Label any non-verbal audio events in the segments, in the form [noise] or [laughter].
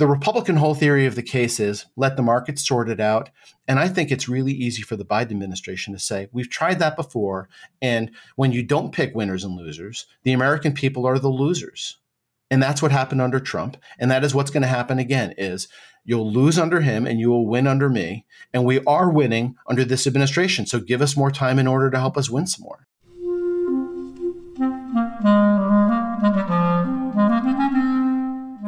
The Republican whole theory of the case is let the market sort it out. And I think it's really easy for the Biden administration to say, we've tried that before. And when you don't pick winners and losers, the American people are the losers. And that's what happened under Trump. And that is what's going to happen again is you'll lose under him and you will win under me. And we are winning under this administration. So give us more time in order to help us win some more.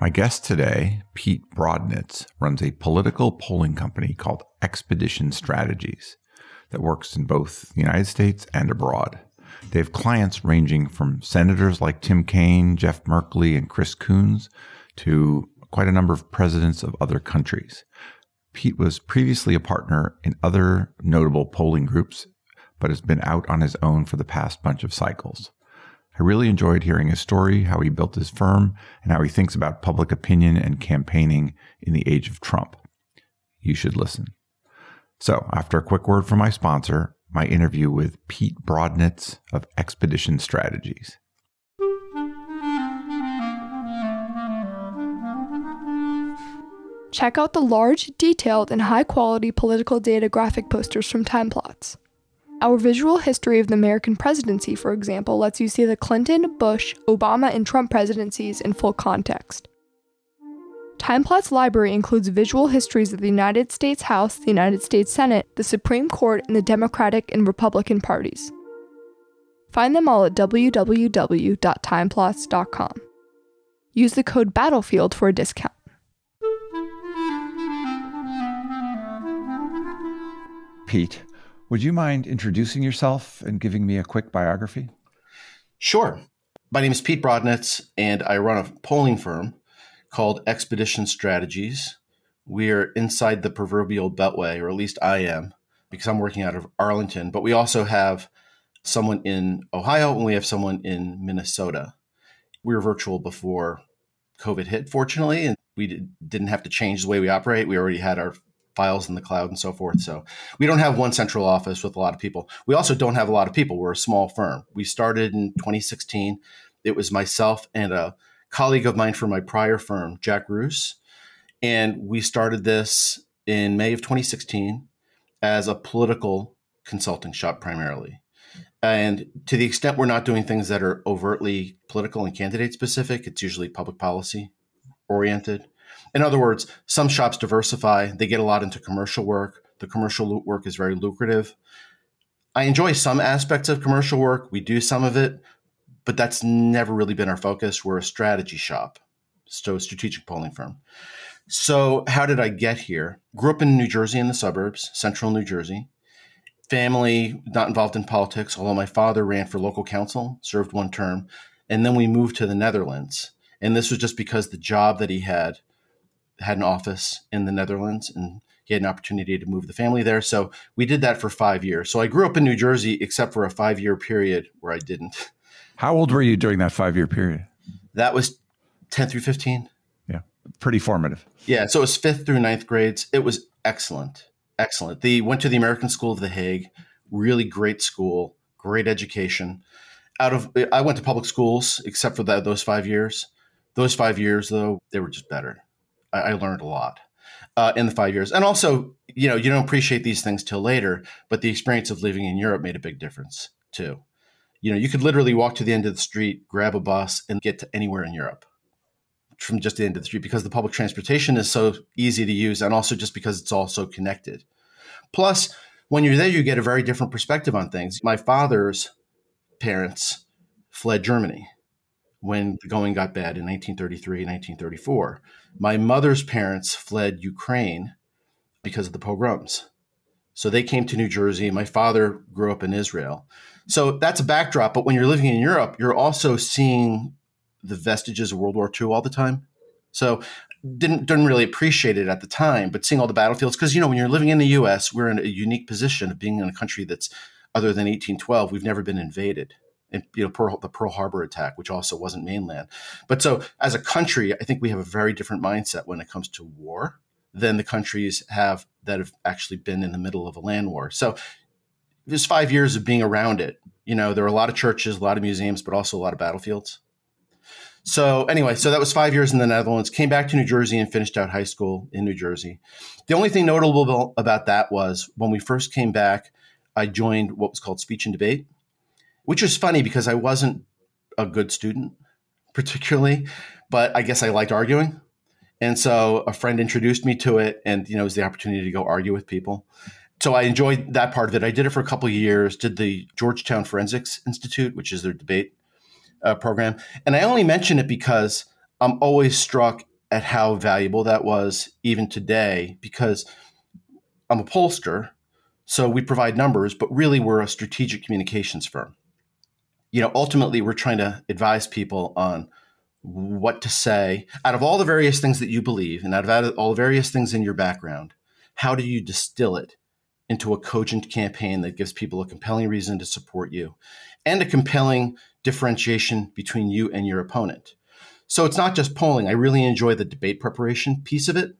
My guest today, Pete Brodnitz, runs a political polling company called Expedition Strategies that works in both the United States and abroad. They have clients ranging from senators like Tim Kaine, Jeff Merkley, and Chris Coons to quite a number of presidents of other countries. Pete was previously a partner in other notable polling groups, but has been out on his own for the past bunch of cycles. I really enjoyed hearing his story, how he built his firm, and how he thinks about public opinion and campaigning in the age of Trump. You should listen. So, after a quick word from my sponsor, my interview with Pete Brodnitz of Expedition Strategies. Check out the large, detailed, and high quality political data graphic posters from Timeplots. Our visual history of the American presidency, for example, lets you see the Clinton, Bush, Obama, and Trump presidencies in full context. Timeplot's library includes visual histories of the United States House, the United States Senate, the Supreme Court, and the Democratic and Republican parties. Find them all at www.timeplots.com. Use the code BATTLEFIELD for a discount. Pete, would you mind introducing yourself and giving me a quick biography? Sure. My name is Pete Brodnitz, and I run a polling firm called Expedition Strategies. We're inside the proverbial beltway, or at least I am, because I'm working out of Arlington. But we also have someone in Ohio and we have someone in Minnesota. We were virtual before COVID hit, fortunately, and we didn't have to change the way we operate. We already had our files in the cloud and so forth. So we don't have one central office with a lot of people. We also don't have a lot of people. We're a small firm. We started in 2016. It was myself and a colleague of mine from my prior firm, Jack Roos. And we started this in May of 2016 as a political consulting shop primarily. And to the extent we're not doing things that are overtly political and candidate specific, it's usually public policy oriented. In other words, some shops diversify, they get a lot into commercial work. The commercial work is very lucrative. I enjoy some aspects of commercial work. We do some of it, but that's never really been our focus. We're a strategy shop, so a strategic polling firm. So, how did I get here? Grew up in New Jersey in the suburbs, central New Jersey. Family not involved in politics, although my father ran for local council, served one term, and then we moved to the Netherlands. And this was just because the job that he had had an office in the Netherlands and he had an opportunity to move the family there. So we did that for five years. So I grew up in New Jersey, except for a five year period where I didn't. How old were you during that five year period? That was 10 through 15. Yeah, pretty formative. Yeah, so it was fifth through ninth grades. It was excellent. Excellent. They went to the American School of The Hague, really great school, great education. Out of I went to public schools except for that those five years. Those five years though, they were just better. I, learned a lot uh, in the five years. And also, you know, you don't appreciate these things till later, but the experience of living in Europe made a big difference too. You know, you could literally walk to the end of the street, grab a bus, and get to anywhere in Europe from just the end of the street because the public transportation is so easy to use and also just because it's all so connected. Plus, when you're there, you get a very different perspective on things. My father's parents fled Germany when the going got bad in 1933 1934. My mother's parents fled Ukraine because of the pogroms. So they came to New Jersey. My father grew up in Israel. So that's a backdrop. But when you're living in Europe, you're also seeing the vestiges of World War II all the time. So didn't didn't really appreciate it at the time, but seeing all the battlefields because you know when you're living in the U.S., we're in a unique position of being in a country that's other than 1812, we've never been invaded. And you know Pearl, the Pearl Harbor attack, which also wasn't mainland. But so as a country, I think we have a very different mindset when it comes to war than the countries have that have actually been in the middle of a land war. So there's five years of being around it. You know, there are a lot of churches, a lot of museums, but also a lot of battlefields. So anyway, so that was five years in the Netherlands. Came back to New Jersey and finished out high school in New Jersey. The only thing notable about that was when we first came back, I joined what was called speech and debate, which was funny because I wasn't a good student, particularly, but I guess I liked arguing. And so a friend introduced me to it, and you know, it was the opportunity to go argue with people. So I enjoyed that part of it. I did it for a couple years. Did the Georgetown Forensics Institute, which is their debate uh, program. And I only mention it because I'm always struck at how valuable that was, even today, because I'm a pollster. So we provide numbers, but really we're a strategic communications firm. You know, ultimately, we're trying to advise people on what to say out of all the various things that you believe and out of all the various things in your background. How do you distill it into a cogent campaign that gives people a compelling reason to support you and a compelling differentiation between you and your opponent. So it's not just polling. I really enjoy the debate preparation piece of it.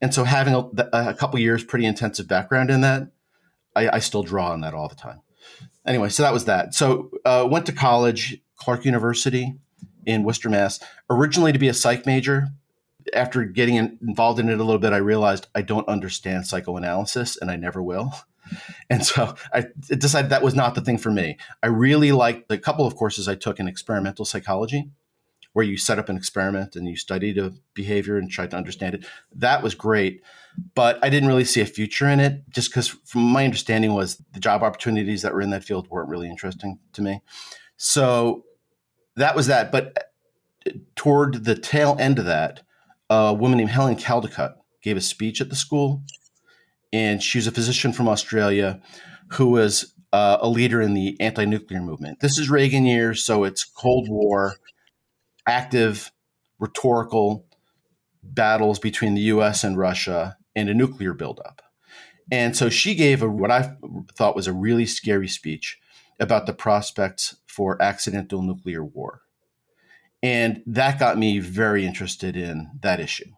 And so having a, a couple years pretty intensive background in that, I, I, still draw on that all the time. Anyway, so that was that. So uh, went to college, Clark University in Worcester, Mass. Originally to be a psych major. After getting in, involved in it a little bit, I realized I don't understand psychoanalysis, and I never will. And so I decided that was not the thing for me. I really liked the couple of courses I took in experimental psychology, where you set up an experiment and you study the behavior and try to understand it. That was great. But I didn't really see a future in it just because, from my understanding, was the job opportunities that were in that field weren't really interesting to me. So that was that. But uh, toward the tail end of that, a woman named Helen Caldicott gave a speech at the school and she was a physician from Australia who was uh, a leader in the anti-nuclear movement. This is Reagan years, so it's Cold War, active, rhetorical battles between the U.S. and Russia, and a nuclear buildup. And so she gave a, what I thought was a really scary speech about the prospects for accidental nuclear war. And that got me very interested in that issue.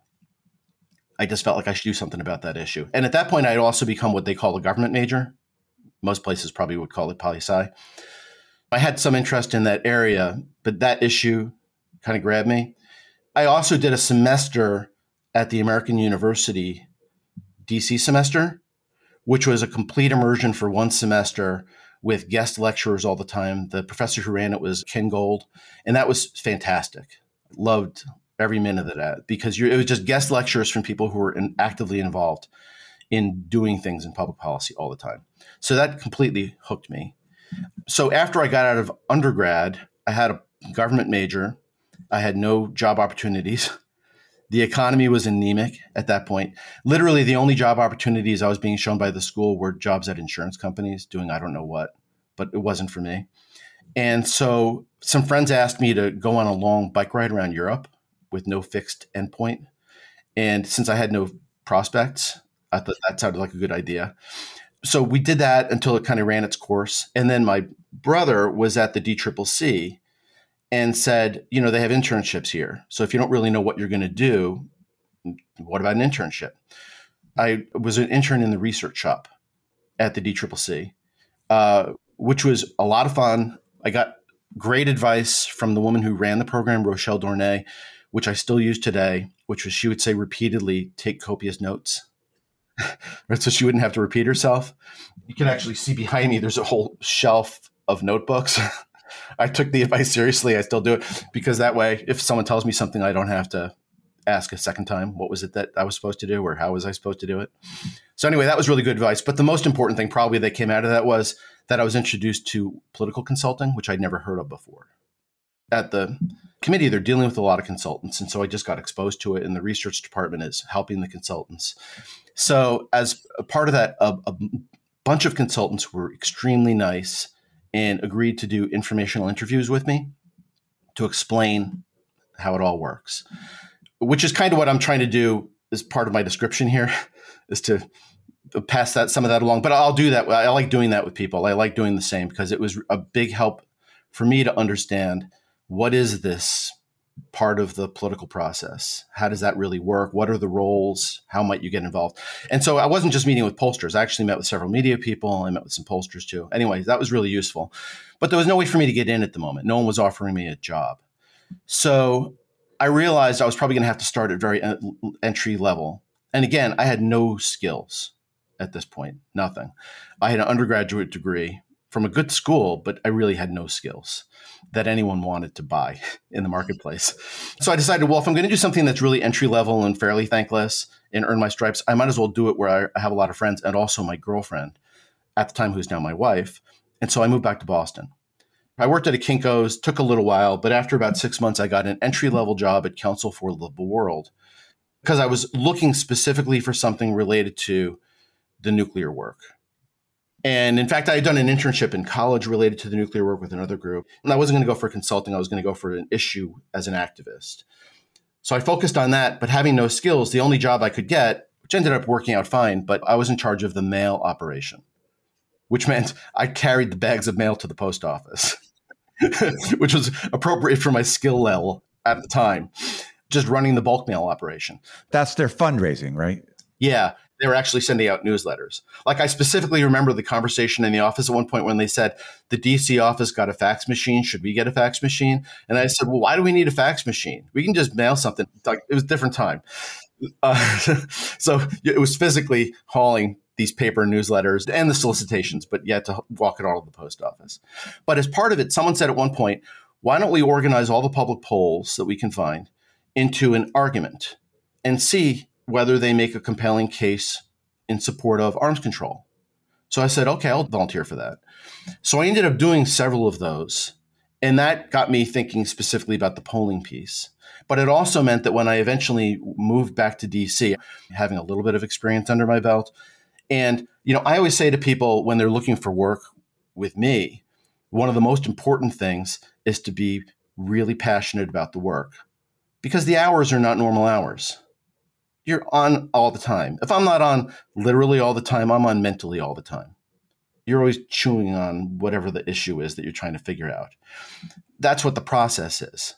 I just felt like I should do something about that issue. And at that point, I'd also become what they call a government major. Most places probably would call it poli sci. I had some interest in that area, but that issue kind of grabbed me. I also did a semester at the American University DC semester, which was a complete immersion for one semester with guest lecturers all the time. The professor who ran it was Ken Gold, and that was fantastic. Loved every minute of that because it was just guest lectures from people who were in, actively involved in doing things in public policy all the time. So that completely hooked me. So after I got out of undergrad, I had a government major. I had no job opportunities. [laughs] The economy was anemic at that point. Literally, the only job opportunities I was being shown by the school were jobs at insurance companies doing I don't know what, but it wasn't for me. And so some friends asked me to go on a long bike ride around Europe with no fixed endpoint. And since I had no prospects, I thought that sounded like a good idea. So we did that until it kind of ran its course. And then my brother was at the DCCC and said, you know, they have internships here. So if you don't really know what you're going to do, what about an internship? I was an intern in the research shop at the DCCC, uh, which was a lot of fun. I got great advice from the woman who ran the program, Rochelle Dornay which I still use today, which was she would say repeatedly, take copious notes. [laughs] right, so she wouldn't have to repeat herself. You can actually see behind me, there's a whole shelf of notebooks. [laughs] I took the advice seriously. I still do it because that way, if someone tells me something, I don't have to ask a second time what was it that I was supposed to do or how was I supposed to do it. So, anyway, that was really good advice. But the most important thing probably that came out of that was that I was introduced to political consulting, which I'd never heard of before. At the committee, they're dealing with a lot of consultants. And so I just got exposed to it, and the research department is helping the consultants. So, as a part of that, a, a bunch of consultants were extremely nice and agreed to do informational interviews with me to explain how it all works. which is kind of what I'm trying to do as part of my description here, [laughs] is to pass that some of that along. But I'll do that. I like doing that with people. I like doing the same because it was a big help for me to understand what is this part of the political process? How does that really work? What are the roles? How might you get involved? And so I wasn't just meeting with pollsters. I actually met with several media people. I met with some pollsters too. Anyway, that was really useful. But there was no way for me to get in at the moment. No one was offering me a job. So I realized I was probably going to have to start at very entry level. And again, I had no skills at this point, nothing. I had an undergraduate degree from a good school, but I really had no skills that anyone wanted to buy in the marketplace. So I decided, well, if I'm going to do something that's really entry level and fairly thankless and earn my stripes, I might as well do it where I have a lot of friends and also my girlfriend at the time, who's now my wife. And so I moved back to Boston. I worked at a Kinko's, took a little while, but after about six months, I got an entry level job at Council for the World because I was looking specifically for something related to the nuclear work. And in fact, I had done an internship in college related to the nuclear work with another group. And I wasn't going to go for consulting, I was going to go for an issue as an activist. So I focused on that, but having no skills, the only job I could get, which ended up working out fine, but I was in charge of the mail operation, which meant I carried the bags of mail to the post office, [laughs] which was appropriate for my skill level at the time, just running the bulk mail operation. That's their fundraising, right? Yeah they were actually sending out newsletters. Like I specifically remember the conversation in the office at one point when they said the DC office got a fax machine. Should we get a fax machine? And I said, well, why do we need a fax machine? We can just mail something. Like it was a different time. Uh, [laughs] so it was physically hauling these paper newsletters and the solicitations, but yet to walk it all to the post office. But as part of it, someone said at one point, why don't we organize all the public polls that we can find into an argument and see whether they make a compelling case in support of arms control. So I said, okay, I'll volunteer for that. So I ended up doing several of those. And that got me thinking specifically about the polling piece. But it also meant that when I eventually moved back to DC, having a little bit of experience under my belt, and you know, I always say to people when they're looking for work with me, one of the most important things is to be really passionate about the work because the hours are not normal hours you're on all the time. If I'm not on literally all the time, I'm on mentally all the time. You're always chewing on whatever the issue is that you're trying to figure out. That's what the process is,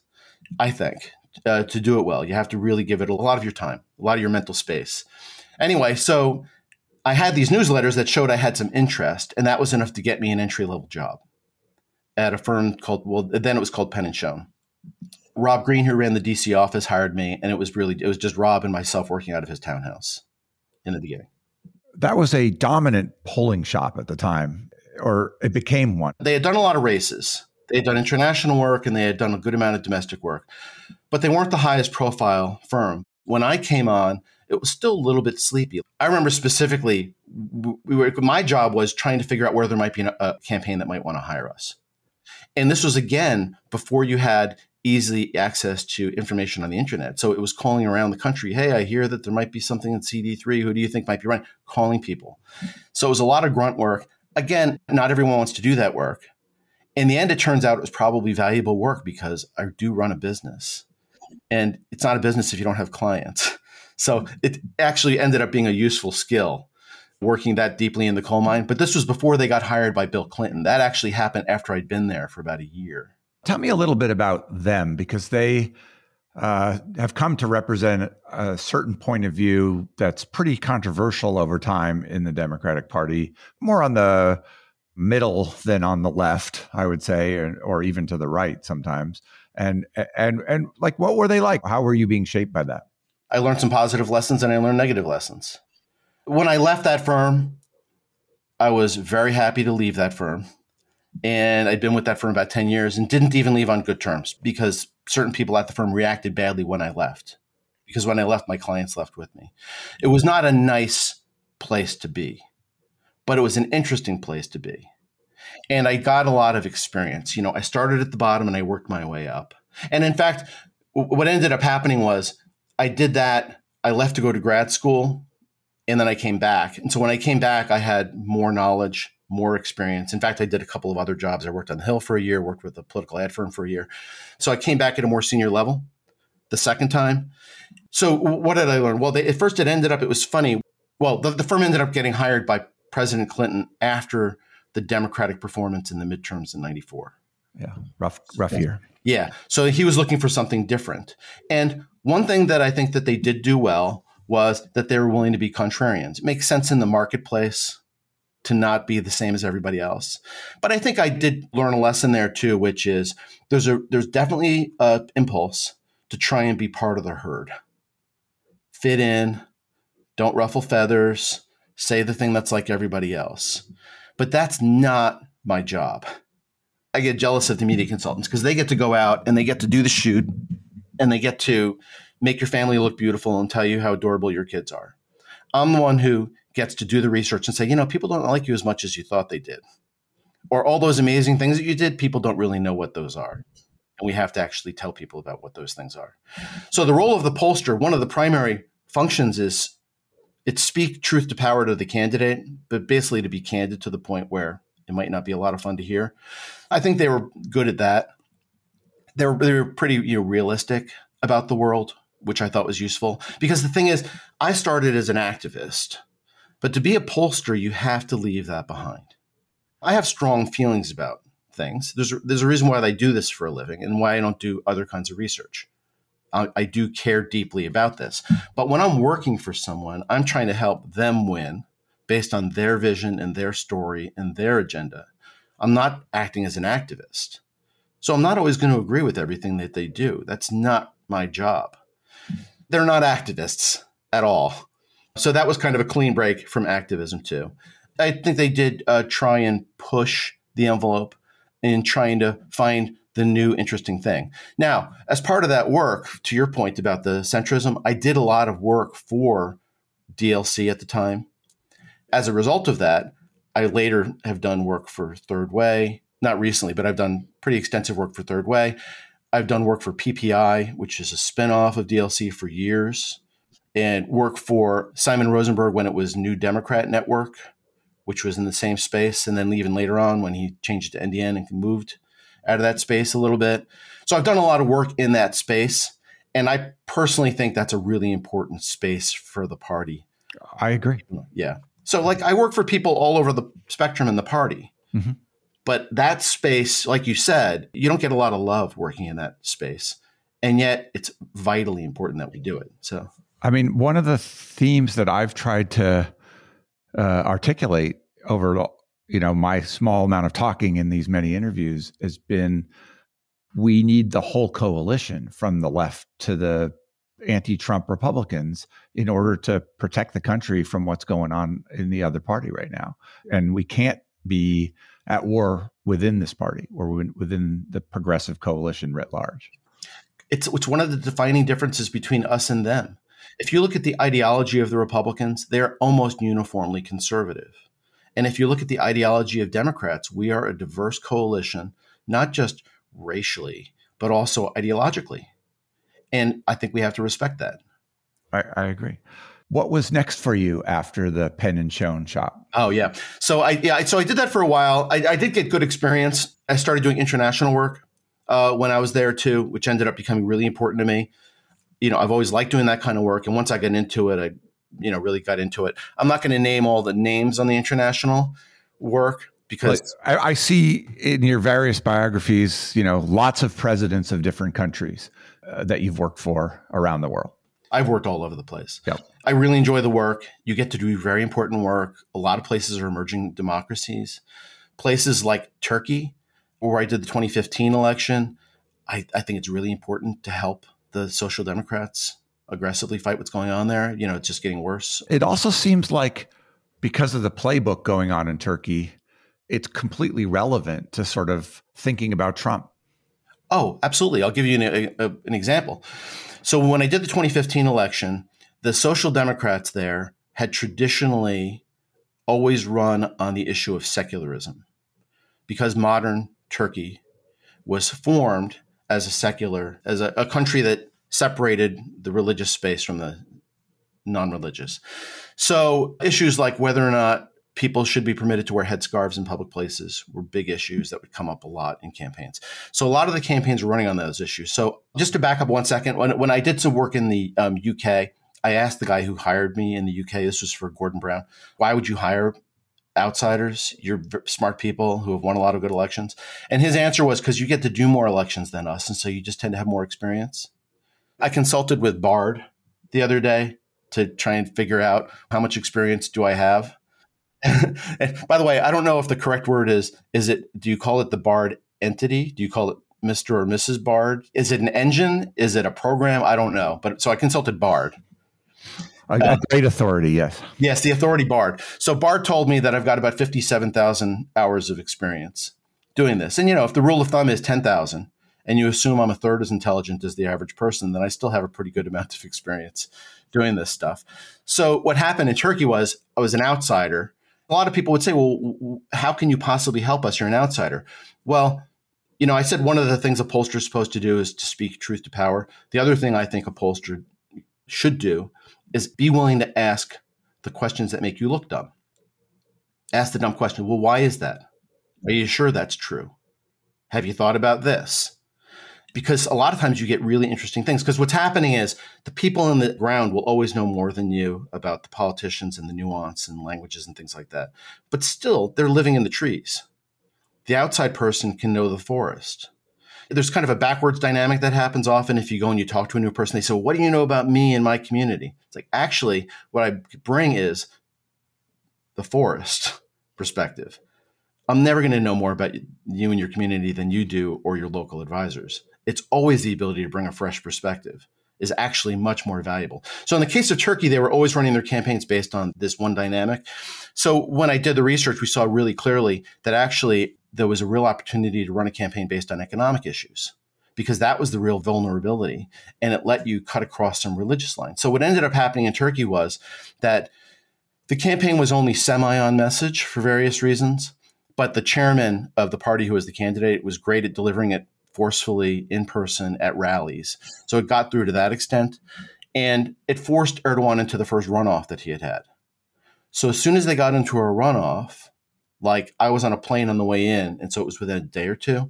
I think. Uh, to do it well, you have to really give it a lot of your time, a lot of your mental space. Anyway, so I had these newsletters that showed I had some interest, and that was enough to get me an entry level job at a firm called, well, then it was called Penn and Schoen. Rob Green, who ran the DC office, hired me, and it was really it was just Rob and myself working out of his townhouse in the beginning. That was a dominant polling shop at the time, or it became one. They had done a lot of races. They had done international work and they had done a good amount of domestic work, but they weren't the highest profile firm. When I came on, it was still a little bit sleepy. I remember specifically, we were, my job was trying to figure out where there might be a campaign that might want to hire us. And this was again before you had easily access to information on the internet. So it was calling around the country, hey, I hear that there might be something in CD3. Who do you think might be running? Calling people. So it was a lot of grunt work. Again, not everyone wants to do that work. In the end, it turns out it was probably valuable work because I do run a business. And it's not a business if you don't have clients. [laughs] So it actually ended up being a useful skill working that deeply in the coal mine. But this was before they got hired by Bill Clinton. That actually happened after I'd been there for about a year. Tell me a little bit about them because they uh, have come to represent a certain point of view that's pretty controversial over time in the Democratic Party, more on the middle than on the left, I would say, or, or even to the right sometimes. And and and like, what were they like? How were you being shaped by that? I learned some positive lessons and I learned negative lessons. When I left that firm, I was very happy to leave that firm and I'd been with that firm about 10 years and didn't even leave on good terms because certain people at the firm reacted badly when I left. Because when I left, my clients left with me. It was not a nice place to be, but it was an interesting place to be. And I got a lot of experience. You know, I started at the bottom and I worked my way up. And in fact, what ended up happening was I did that. I left to go to grad school and then I came back. And so when I came back, I had more knowledge more experience. In fact, I did a couple of other jobs. I worked on the Hill for a year, worked with a political ad firm for a year. So I came back at a more senior level. the second time. So what did I learn? Well, they, at first it ended up, it was funny. Well, the, the firm ended up getting hired by President Clinton after the Democratic performance in the midterms in 94. Yeah, rough, rough year. Yeah. So he was looking for something different. And one thing that I think that they did do well was that they were willing to be contrarians. It makes sense in the marketplace to not be the same as everybody else. But I think I did learn a lesson there too, which is there's a there's definitely a impulse to try and be part of the herd. Fit in, don't ruffle feathers, say the thing that's like everybody else. But that's not my job. I get jealous of the media consultants because they get to go out and they get to do the shoot and they get to make your family look beautiful and tell you how adorable your kids are. I'm the one who gets to do the research and say, you know, people don't like you as much as you thought they did. Or all those amazing things that you did, people don't really know what those are. And we have to actually tell people about what those things are. So the role of the pollster, one of the primary functions is it speak truth to power to the candidate, but basically to be candid to the point where it might not be a lot of fun to hear. I think they were good at that. They were, they were pretty you know, realistic about the world, which I thought was useful. Because the thing is, I started as an activist, but to be a pollster, you have to leave that behind. I have strong feelings about things. There's a, there's a reason why I do this for a living and why I don't do other kinds of research. I, I do care deeply about this. But when I'm working for someone, I'm trying to help them win based on their vision and their story and their agenda. I'm not acting as an activist. So I'm not always going to agree with everything that they do. That's not my job. They're not activists at all. So that was kind of a clean break from activism, too. I think they did uh, try and push the envelope in trying to find the new interesting thing. Now, as part of that work, to your point about the centrism, I did a lot of work for DLC at the time. As a result of that, I later have done work for Third Way, not recently, but I've done pretty extensive work for Third Way. I've done work for PPI, which is a spinoff of DLC for years, and work for Simon Rosenberg when it was New Democrat Network, which was in the same space, and then even later on when he changed to NDN and moved out of that space a little bit. So I've done a lot of work in that space. And I personally think that's a really important space for the party. I agree. Yeah. So, like, I work for people all over the spectrum in the party. Mm-hmm. But that space, like you said, you don't get a lot of love working in that space. And yet it's vitally important that we do it. So, I mean, one of the themes that I've tried to uh, articulate over you know my small amount of talking in these many interviews has been we need the whole coalition from the left to the anti-Trump Republicans in order to protect the country from what's going on in the other party right now. And we can't be at war within this party or within the progressive coalition writ large. It's it's one of the defining differences between us and them. If you look at the ideology of the Republicans, they're almost uniformly conservative. And if you look at the ideology of Democrats, we are a diverse coalition, not just racially, but also ideologically. And I think we have to respect that. I, I agree. What was next for you after the Penn and Schoen shop? Oh yeah, so I yeah, so I did that for a while. I, I did get good experience. I started doing international work uh, when I was there too, which ended up becoming really important to me. You know, I've always liked doing that kind of work, and once I got into it, I you know really got into it. I'm not going to name all the names on the international work because I, I, see in your various biographies, you know, lots of presidents of different countries uh, that you've worked for around the world. I've worked all over the place. Yep. I really enjoy the work. You get to do very important work. A lot of places are emerging democracies. Places like Turkey, where I did the 2015 election, I, I think it's really important to help the Social Democrats aggressively fight what's going on there. You know, it's just getting worse. It also seems like because of the playbook going on in Turkey, it's completely relevant to sort of thinking about Trump. Oh, absolutely. I'll give you an, a, an example. So when I did the 2015 election, the social democrats there had traditionally always run on the issue of secularism because modern Turkey was formed as a secular, as a, a country that separated the religious space from the non religious. So issues like whether or not people should be permitted to wear headscarves in public places were big issues that would come up a lot in campaigns. So a lot of the campaigns were running on those issues. So just to back up one second, when, when I did some work in the um, UK, I asked the guy who hired me in the UK, this was for Gordon Brown, why would you hire outsiders? You're smart people who have won a lot of good elections. And his answer was because you get to do more elections than us. And so you just tend to have more experience. I consulted with Bard the other day to try and figure out how much experience do I have. [laughs] and by the way, I don't know if the correct word is is it do you call it the Bard entity? Do you call it Mr. or Mrs. Bard? Is it an engine? Is it a program? I don't know. But so I consulted Bard. A, great authority, yes. Yes, the authority Bard. So Bard told me that I've got about 57,000 hours of experience doing this. And you know, if the rule of thumb is 10,000 and you assume I'm a third as intelligent as the average person, then I still have a pretty good amount of experience doing this stuff. So what happened in Turkey was I was an outsider a lot of people would say, well, how can you possibly help us? You're an outsider. Well, you know, I said one of the things a pollster is supposed to do is to speak truth to power. The other thing I think a pollster should do is be willing to ask the questions that make you look dumb. Ask the dumb question. Well, why is that? Are you sure that's true? Have you thought about this? because a lot of times you get really interesting things. Because what's happening is the people on the ground will always know more than you about the politicians and the nuance and languages and things like that. But still, they're living in the trees. The outside person can know the forest. There's kind of a backwards dynamic that happens often if you go and you talk to a new person. They say, What do you know about me and my community? It's like, actually, what I bring is the forest [laughs] perspective. I'm never going to know more about you and your community than you do or your local advisors it's always the ability to bring a fresh perspective is actually much more valuable. So in the case of Turkey, they were always running their campaigns based on this one dynamic. So when I did the research, we saw really clearly that actually there was a real opportunity to run a campaign based on economic issues because that was the real vulnerability and it let you cut across some religious lines. So what ended up happening in Turkey was that the campaign was only semi on message for various reasons, but the chairman of the party who was the candidate was great at delivering it forcefully in person at rallies. So it got through to that extent. And it forced Erdogan into the first runoff that he had had. So as soon as they got into a runoff, like I was on a plane on the way in, and so it was within a day or two,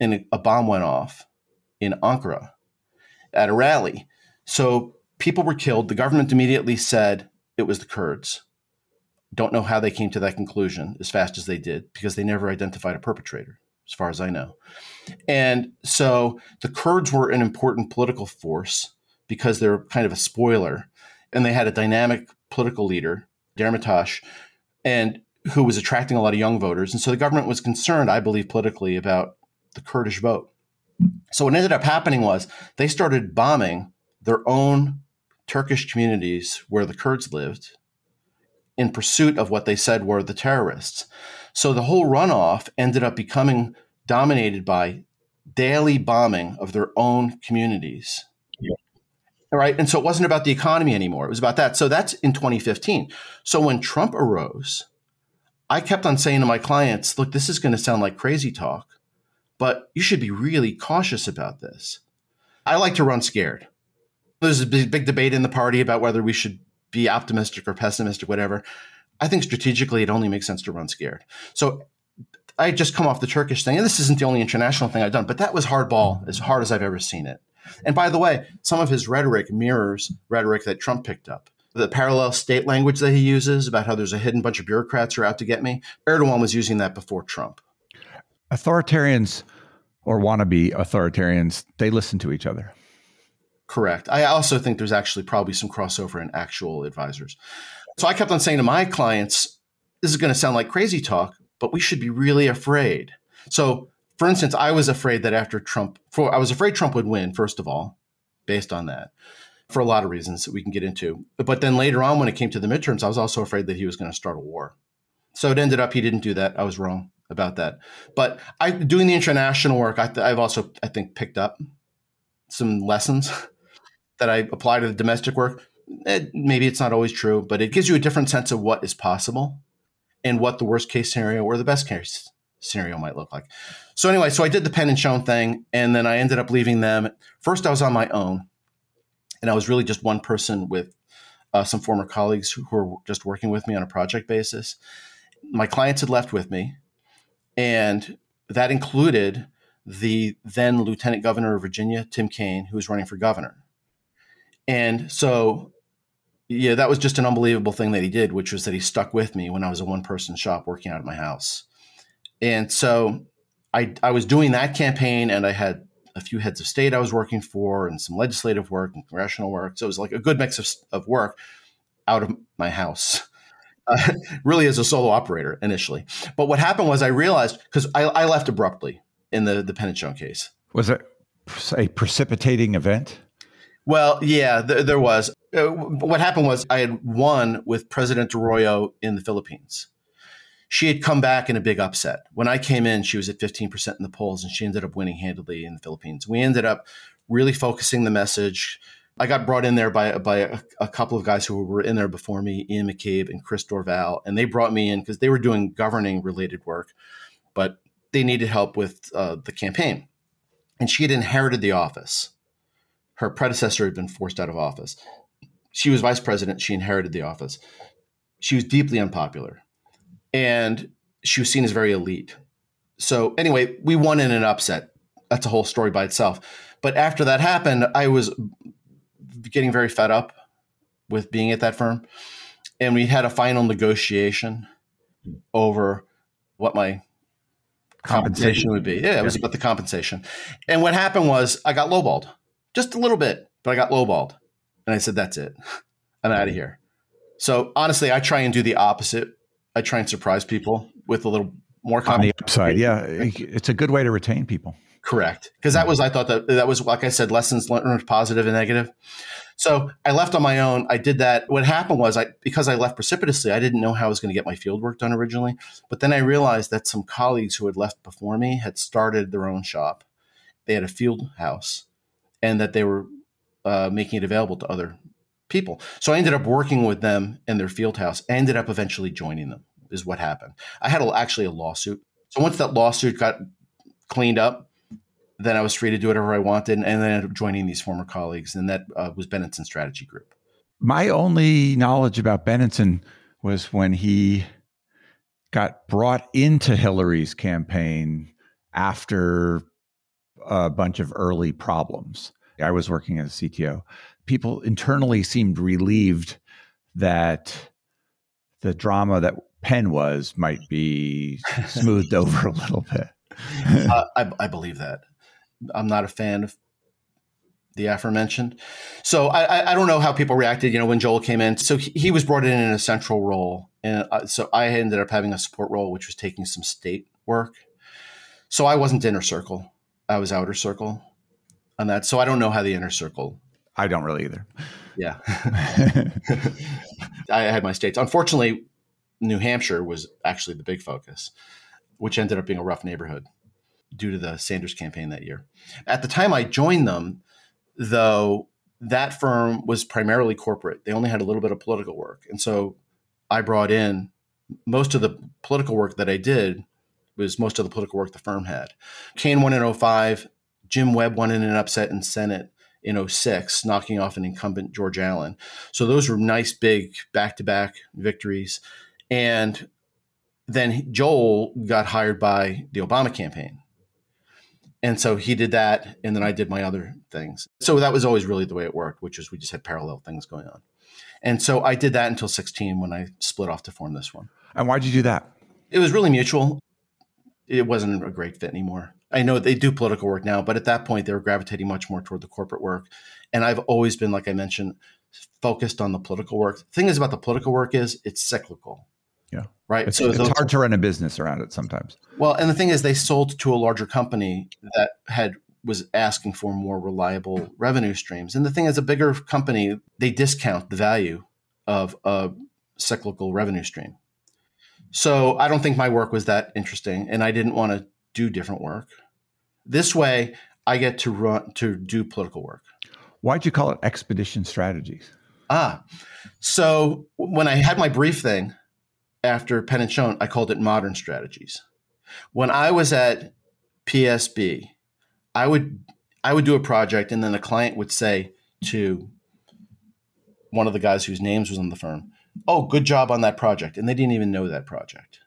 and a bomb went off in Ankara at a rally. So people were killed. The government immediately said it was the Kurds. Don't know how they came to that conclusion as fast as they did because they never identified a perpetrator as far as I know. And so the Kurds were an important political force because they're kind of a spoiler. And they had a dynamic political leader, Demirtas, and who was attracting a lot of young voters. And so the government was concerned, I believe, politically about the Kurdish vote. So what ended up happening was they started bombing their own Turkish communities where the Kurds lived in pursuit of what they said were the terrorists. So the whole runoff ended up becoming dominated by daily bombing of their own communities. Yeah. Right. And so it wasn't about the economy anymore. It was about that. So that's in 2015. So when Trump arose, I kept on saying to my clients, look, this is going to sound like crazy talk, but you should be really cautious about this. I like to run scared. There's a big, big debate in the party about whether we should be optimistic or pessimistic, whatever. I think strategically it only makes sense to run scared. So I just come off the Turkish thing, and this isn't the only international thing I've done, but that was hardball, as hard as I've ever seen it. And by the way, some of his rhetoric mirrors rhetoric that Trump picked up. The parallel state language that he uses about how there's a hidden bunch of bureaucrats who are out to get me, Erdogan was using that before Trump. Authoritarians or wannabe authoritarians, they listen to each other. Correct. I also think there's actually probably some crossover in actual advisors. So I kept on saying to my clients, this is going to sound like crazy talk, but we should be really afraid. So, for instance, I was afraid that after Trump, for, I was afraid Trump would win, first of all, based on that, for a lot of reasons that we can get into. But then later on, when it came to the midterms, I was also afraid that he was going to start a war. So it ended up he didn't do that. I was wrong about that. But I doing the international work, I, have also I think picked up some lessons [laughs] that I apply to the domestic work it, maybe it's not always true, but it gives you a different sense of what is possible and what the worst case scenario or the best case scenario might look like. So anyway, so I did the Penn and Schoen thing, and then I ended up leaving them. First, I was on my own, and I was really just one person with uh, some former colleagues who, who were just working with me on a project basis. my clients had left with me, and that included the then Lieutenant Governor of Virginia, Tim Kaine, who was running for governor. And so, yeah, that was just an unbelievable thing that he did, which was that he stuck with me when I was a one person shop working out of my house. And so I, I was doing that campaign and I had a few heads of state I was working for and some legislative work and congressional work. So it was like a good mix of, of work out of my house. [laughs] Uh, really as a solo operator initially. But what happened was I realized because I, I, left abruptly in the the Penn and Schoen case. Was it a precipitating event? Well, yeah, th- there was. Uh, what happened was I had won with President Arroyo in the Philippines. She had come back in a big upset. When I came in, she was at 15% in the polls, and she ended up winning handily in the Philippines. We ended up really focusing the message. I got brought in there by by a, a, couple of guys who were in there before me, Ian McCabe and Chris Dorval, and they brought me in because they were doing governing related work, but they needed help with uh, the campaign. And she had inherited the office. Her predecessor had been forced out of office. She was vice president. She inherited the office. She was deeply unpopular. And she was seen as very elite. So, anyway, we won in an upset. That's a whole story by itself. But after that happened, I was getting very fed up with being at that firm. And we had a final negotiation over what my compensation would be. Yeah, it was about the compensation. And what happened was I got lowballed just a little bit, but I got lowballed. And I said, that's it. I'm out of here. So honestly, I try and do the opposite. I try and surprise people with a little more on the upside. Yeah, it's a good way to retain people. Correct, because that was I thought that that was like I said, lessons learned, positive and negative. So I left on my own. I did that. What happened was I because I left precipitously, I didn't know how I was going to get my field work done originally. But then I realized that some colleagues who had left before me had started their own shop. They had a field house, and that they were uh, making it available to other people. So I ended up working with them in their field house. Ended up eventually joining them. Is what happened. I had a, actually a lawsuit. So once that lawsuit got cleaned up, then I was free to do whatever I wanted, and then ended up joining these former colleagues, and that uh, was Benenson Strategy Group. My only knowledge about Benenson was when he got brought into Hillary's campaign after a bunch of early problems. I was working as a CTO. People internally seemed relieved that the drama that Penn was might be [laughs] smoothed over a little bit. uh, I, I, believe that. I'm not a fan of the aforementioned. So I, I don't know how people reacted, you know, when Joel came in. So he, he was brought in in a central role. And uh, so I ended up having a support role, which was taking some state work. So I wasn't inner circle. I was outer circle on that. So I don't know how the inner circle. I don't really either. Yeah. [laughs] I had my states. Unfortunately, New Hampshire was actually the big focus, which ended up being a rough neighborhood due to the Sanders campaign that year. At the time I joined them, though, that firm was primarily corporate. They only had a little bit of political work. And so I brought in most of the political work that I did was most of the political work the firm had. Kaine won in 05. Jim Webb won in an upset in Senate in 06, knocking off an incumbent George Allen. So those were nice, big back to back victories. And then Joel got hired by the Obama campaign. And so he did that, and then I did my other things. So that was always really the way it worked, which is we just had parallel things going on. And so I did that until 16 when I split off to form this one. And why'd you do that? It was really mutual. It wasn't a great fit anymore. I know they do political work now, but at that point they were gravitating much more toward the corporate work. And I've always been, like I mentioned, focused on the political work. The thing is about the political work is it's cyclical. Yeah. Right. It's, so it's hard to run a business around it sometimes. Well, and the thing is, they sold to a larger company that had was asking for more reliable revenue streams. And the thing is, a bigger company they discount the value of a cyclical revenue stream. So I don't think my work was that interesting, and I didn't want to do different work. This way, I get to run to do political work. Why'd you call it expedition strategies? Ah, so when I had my brief thing, after Penn and Penn and Schoen, I called it modern strategies. When I was at PSB, I would I would do a project and then the client would say to one of the guys whose names was on the firm, "Oh, good job on that project." And they didn't even know that project.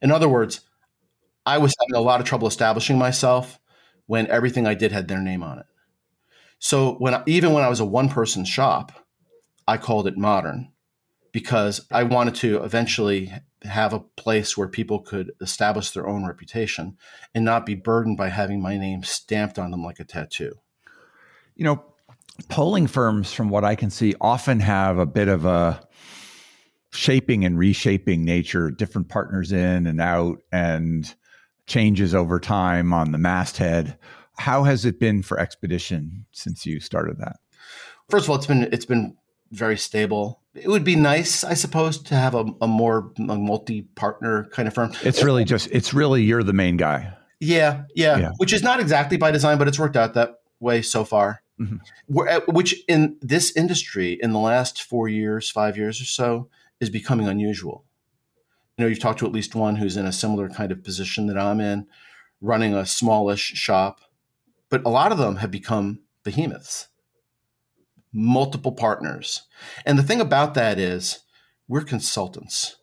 In other words, I was having a lot of trouble establishing myself when everything I did had their name on it. So when even when I was a one person shop, I called it modern because I wanted to eventually have a place where people could establish their own reputation and not be burdened by having my name stamped on them like a tattoo. You know, polling firms, from what I can see, often have a bit of a shaping and reshaping nature, different partners in and out, and changes over time on the masthead. How has it been for Expedition since you started that? First of all, it's been it's been very stable. It would be nice, I suppose, to have a, a more a multi-partner kind of firm. It's really just it's really you're the main guy. Yeah, yeah, yeah. which is not exactly by design, but it's worked out that way so far. Mm-hmm. Which in this industry, in the last four years, five years or so, is becoming unusual. Know, you've talked to at least one who's in a similar kind of position that I'm in, running a smallish shop, but a lot of them have become behemoths, multiple partners. And the thing about that is, we're consultants.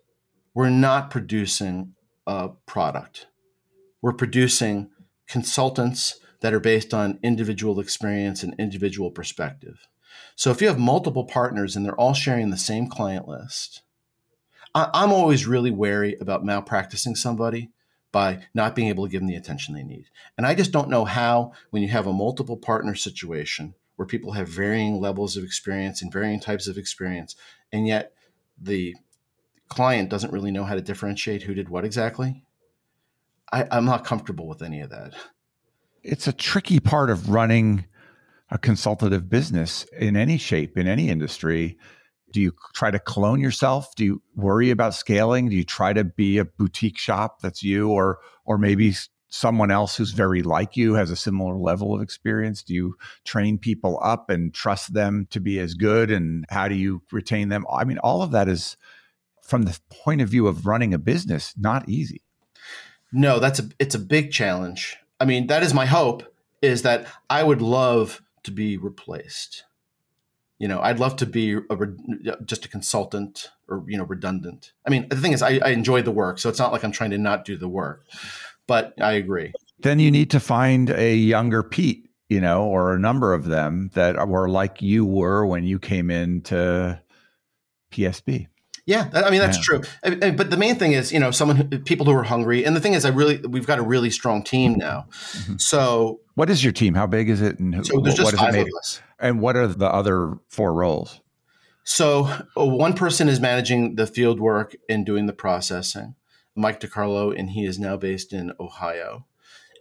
We're not producing a product. We're producing consultants that are based on individual experience and individual perspective. So if you have multiple partners and they're all sharing the same client list, I'm always really wary about malpracticing somebody by not being able to give them the attention they need. And I just don't know how, when you have a multiple partner situation where people have varying levels of experience and varying types of experience, and yet the client doesn't really know how to differentiate who did what exactly, I, I'm not comfortable with any of that it's a tricky part of running a consultative business in any shape, in any industry. Do you try to clone yourself? Do you worry about scaling? Do you try to be a boutique shop that's you or or maybe someone else who's very like you has a similar level of experience? Do you train people up and trust them to be as good and how do you retain them? I mean all of that is from the point of view of running a business not easy. No, that's a it's a big challenge. I mean, that is my hope is that I would love to be replaced. You know, I'd love to be a, just a consultant or, you know, redundant. I mean, the thing is, I, I enjoy the work. So it's not like I'm trying to not do the work, but I agree. Then you need to find a younger Pete, you know, or a number of them that were like you were when you came into PSB. Yeah, I mean that's yeah. true. But the main thing is, you know, someone, who, people who are hungry. And the thing is, I really, we've got a really strong team now. Mm-hmm. So, what is your team? How big is it? And who, so there's just five of us. And what are the other four roles? So, uh, one person is managing the field work and doing the processing, Mike DiCarlo, and he is now based in Ohio.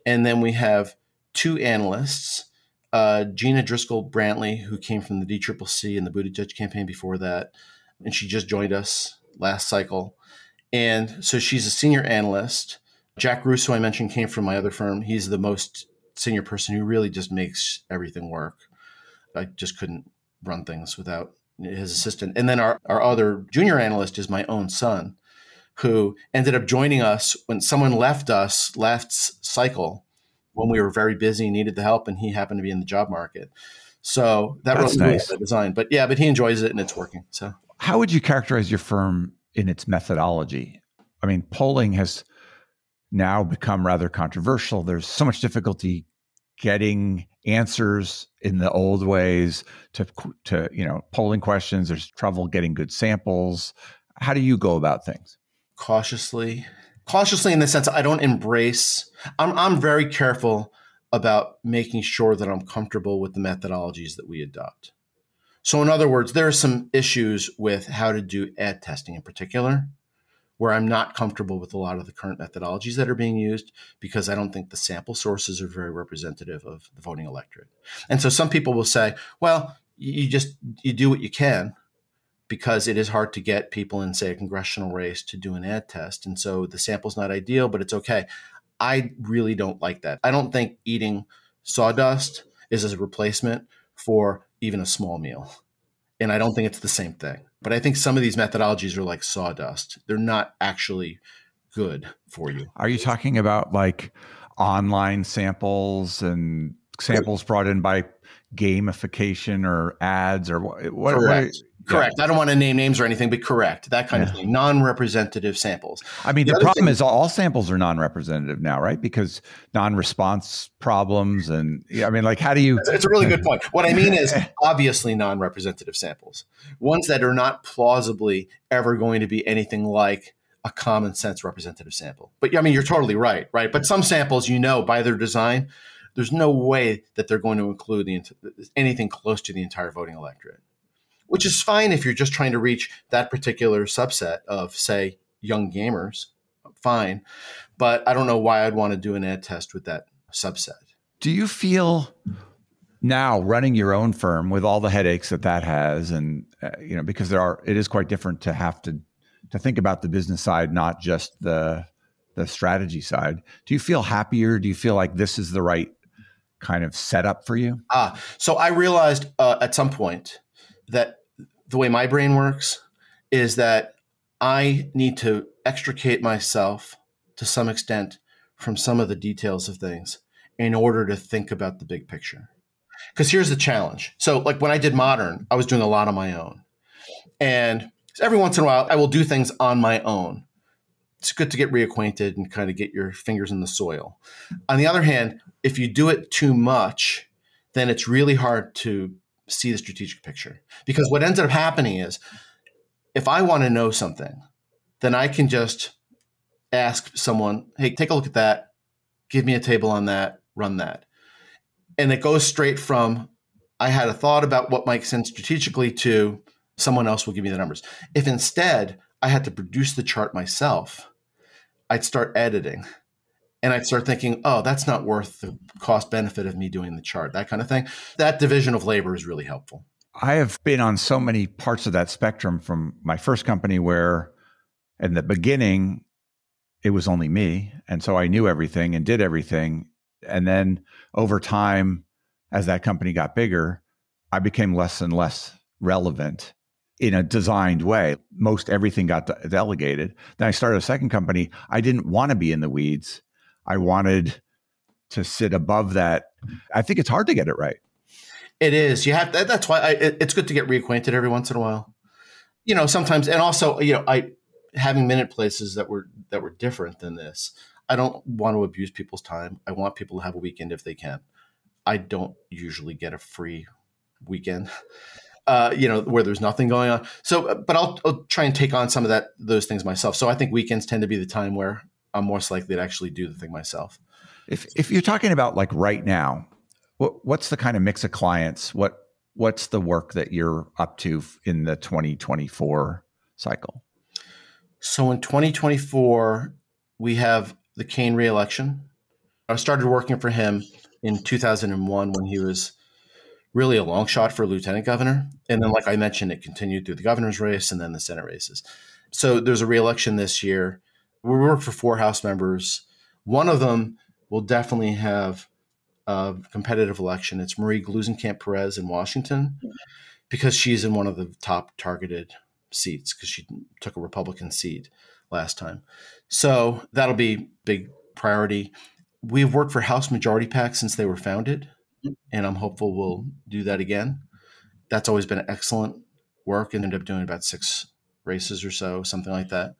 And then we have two analysts, uh, Gina Driscoll Brantley, who came from the DCCC and the Buttigieg campaign before that and she just joined us last cycle. And so she's a senior analyst. Jack Russo, I mentioned, came from my other firm. He's the most senior person who really just makes everything work. I just couldn't run things without his assistant. And then our, our other junior analyst is my own son, who ended up joining us when someone left us last cycle when we were very busy and needed the help, and he happened to be in the job market. So that That's really nice. the design. But yeah, but he enjoys it and it's working. So how would you characterize your firm in its methodology? I mean, polling has now become rather controversial. There's so much difficulty getting answers in the old ways to to you know polling questions. There's trouble getting good samples. How do you go about things? Cautiously, cautiously in the sense I don't embrace. I'm I'm very careful about making sure that I'm comfortable with the methodologies that we adopt. So, in other words, there are some issues with how to do ad testing in particular, where I'm not comfortable with a lot of the current methodologies that are being used because I don't think the sample sources are very representative of the voting electorate. And so, some people will say, well, you just you do what you can because it is hard to get people in say a congressional race to do an ad test and so the sample's not ideal but it's okay i really don't like that i don't think eating sawdust is a replacement for even a small meal. And I don't think it's the same thing. But I think some of these methodologies are like sawdust. They're not actually good for you. Are you talking about like online samples and samples brought in by gamification or ads or what? what, Correct. Correct. I don't want to name names or anything, but correct. That kind Yeah. of thing. Non-representative samples. I mean, The the, problem thing- is all samples are non-representative now, right? Because non-response problems, and yeah, I mean, like, how do you? It's- a really good [laughs] point. What I mean is obviously non-representative samples, ones that are not plausibly ever going to be anything like a common sense representative sample. But I mean, you're totally right, right? But some samples, you know, by their design, there's no way that they're going to include the anything close to the entire voting electorate, which is fine if you're just trying to reach that particular subset of, say, young gamers. Fine, but I don't know why I'd want to do an ad test with that subset. Do you feel now running your own firm with all the headaches that that has, and uh, you know, because there are, it is quite different to have to to think about the business side, not just the the strategy side. Do you feel happier? Do you feel like this is the right kind of setup for you? Ah, so I realized uh, at some point that the way my brain works is that I need to extricate myself to some extent from some of the details of things in order to think about the big picture. Because here's the challenge. So, like when I did modern, I was doing a lot on my own. And every once in a while, I will do things on my own. It's good to get reacquainted and kind of get your fingers in the soil. On the other hand, if you do it too much, then it's really hard to see the strategic picture. Because what ends up happening is if I want to know something, then I can just ask someone, hey, take a look at that, give me a table on that, run that. And it goes straight from I had a thought about what makes sense strategically to someone else will give me the numbers. If instead I had to produce the chart myself, I'd start editing and I'd start thinking, oh, that's not worth the cost benefit of me doing the chart, that kind of thing. That division of labor is really helpful. I have been on so many parts of that spectrum from my first company where in the beginning it was only me and so I knew everything and did everything and then over time as that company got bigger I became less and less relevant in a designed way most everything got de- delegated then I started a second company I didn't want to be in the weeds I wanted to sit above that I think it's hard to get it right It is. You have that, that's why I, it, it's good to get reacquainted every once in a while. You know, sometimes, and also, you know, I having minute places that were that were different than this. I don't want to abuse people's time. I want people to have a weekend if they can. I don't usually get a free weekend, [laughs] uh, you know, where there's nothing going on. So, but I'll, I'll try and take on some of that those things myself. So I think weekends tend to be the time where I'm most likely to actually do the thing myself. If if you're talking about like right now, what what's the kind of mix of clients? What what's the work that you're up to in the 2024 cycle? So in 2024, we have the Kaine reelection. I started working for him in 2001 when he was really a long shot for lieutenant governor. And then, like I mentioned, it continued through the governor's race and then the Senate races. So there's a reelection this year. We work for four House members. One of them will definitely have a competitive election. It's Marie Gluesenkamp Perez in Washington because she's in one of the top targeted seats because she took a Republican seat last time. So that'll be big priority. We've worked for House Majority PAC since they were founded, and I'm hopeful we'll do that again. That's always been excellent work and ended up doing about six races or so, something like that.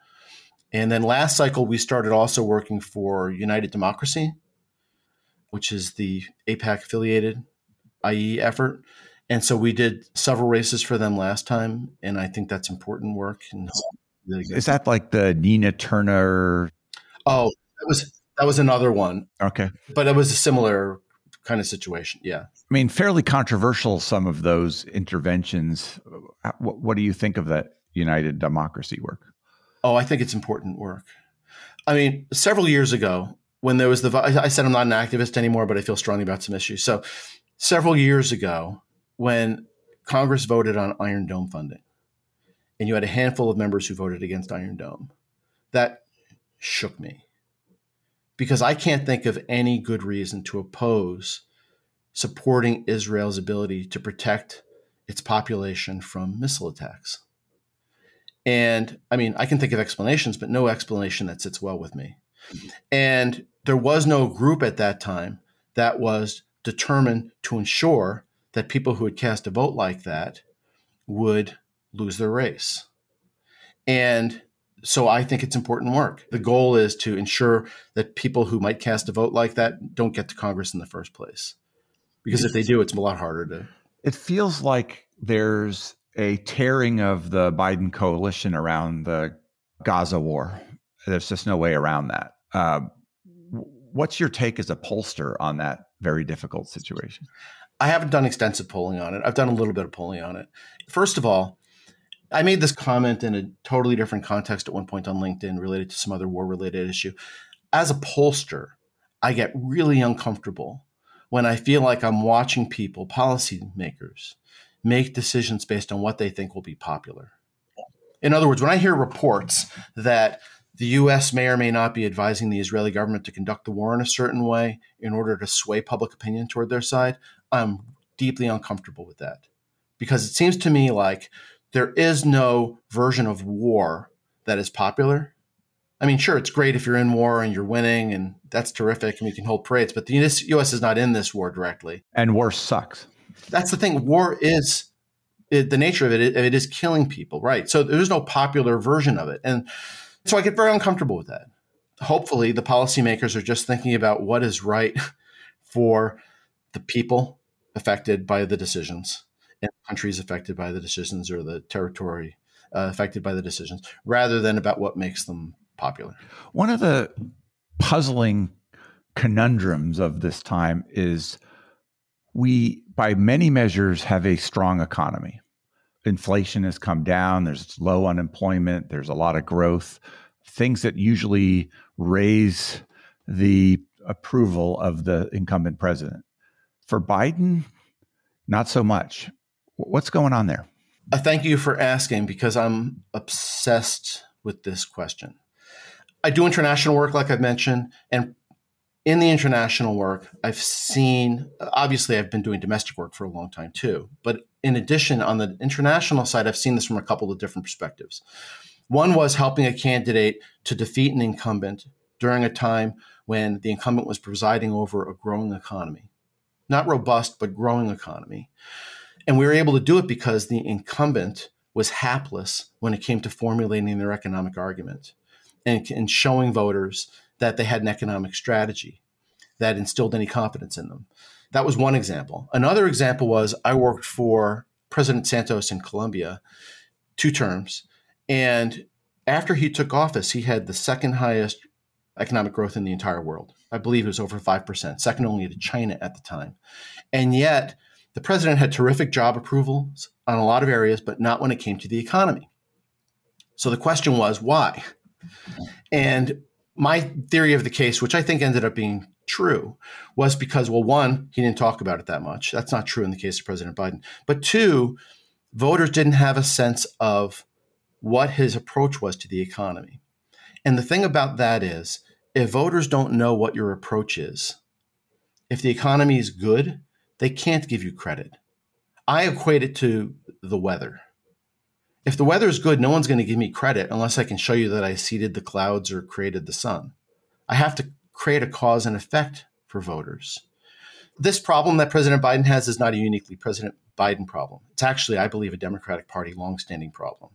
And then last cycle, we started also working for United Democracy, which is the AIPAC affiliated IE effort. And so we did several races for them last time, and I think that's important work. And Is that like the Nina Turner? oh, that was that was another one, Okay. but it was a similar kind of situation. Yeah. I mean, fairly controversial, some of those interventions. What, what do you think of that United Democracy work? Oh, I think it's important work. I mean, several years ago, when there was the, I said I'm not an activist anymore, but I feel strongly about some issues. So, several years ago, when Congress voted on Iron Dome funding, and you had a handful of members who voted against Iron Dome, that shook me because I can't think of any good reason to oppose supporting Israel's ability to protect its population from missile attacks. And I mean, I can think of explanations, but no explanation that sits well with me. And there was no group at that time that was determined to ensure that people who had cast a vote like that would lose their race. And so I think it's important work. The goal is to ensure that people who might cast a vote like that don't get to Congress in the first place. Because if they do, it's a lot harder to. It feels like there's a tearing of the Biden coalition around the Gaza war. There's just no way around that. Uh, what's your take as a pollster on that very difficult situation? I haven't done extensive polling on it. I've done a little bit of polling on it. First of all, I made this comment in a totally different context at one point on LinkedIn related to some other war related issue. As a pollster, I get really uncomfortable when I feel like I'm watching people, policymakers, make decisions based on what they think will be popular. In other words, when I hear reports that the US may or may not be advising the Israeli government to conduct the war in a certain way in order to sway public opinion toward their side, I'm deeply uncomfortable with that. Because it seems to me like there is no version of war that is popular. I mean, sure, it's great if you're in war and you're winning, and that's terrific, and we can hold parades, but the US is not in this war directly. And war sucks. That's the thing. War is it, the nature of it, it, it is killing people, right? So there's no popular version of it. And so I get very uncomfortable with that. Hopefully, the policymakers are just thinking about what is right [laughs] for the people affected by the decisions and countries affected by the decisions or the territory uh, affected by the decisions rather than about what makes them popular. One of the puzzling conundrums of this time is we, by many measures, have a strong economy. Inflation has come down, there's low unemployment, there's a lot of growth, things that usually raise the approval of the incumbent president. For Biden, not so much. What's going on there? I thank you for asking because I'm obsessed with this question. I do international work, like I've mentioned, and in the international work, I've seen obviously I've been doing domestic work for a long time too. But in addition, on the international side, I've seen this from a couple of different perspectives. One was helping a candidate to defeat an incumbent during a time when the incumbent was presiding over a growing economy. Not robust, but growing economy. And we were able to do it because the incumbent was hapless when it came to formulating their economic argument and, and showing voters that they had an economic strategy that instilled any confidence in them. That was one example. Another example was I worked for President Santos in Colombia two terms. And after he took office, he had the second highest economic growth in the entire world. I believe it was over 5%, second only to China at the time. And yet, the president had terrific job approvals on a lot of areas, but not when it came to the economy. So the question was, why? And my theory of the case, which I think ended up being true, was because, well, one, he didn't talk about it that much. That's not true in the case of President Biden. But two, voters didn't have a sense of what his approach was to the economy. And the thing about that is, if voters don't know what your approach is, if the economy is good, they can't give you credit. I equate it to the weather. If the weather is good, no one's going to give me credit unless I can show you that I seeded the clouds or created the sun. I have to create a cause and effect for voters. This problem that President Biden has is not a uniquely President Biden problem. It's actually, I believe, a Democratic Party longstanding problem.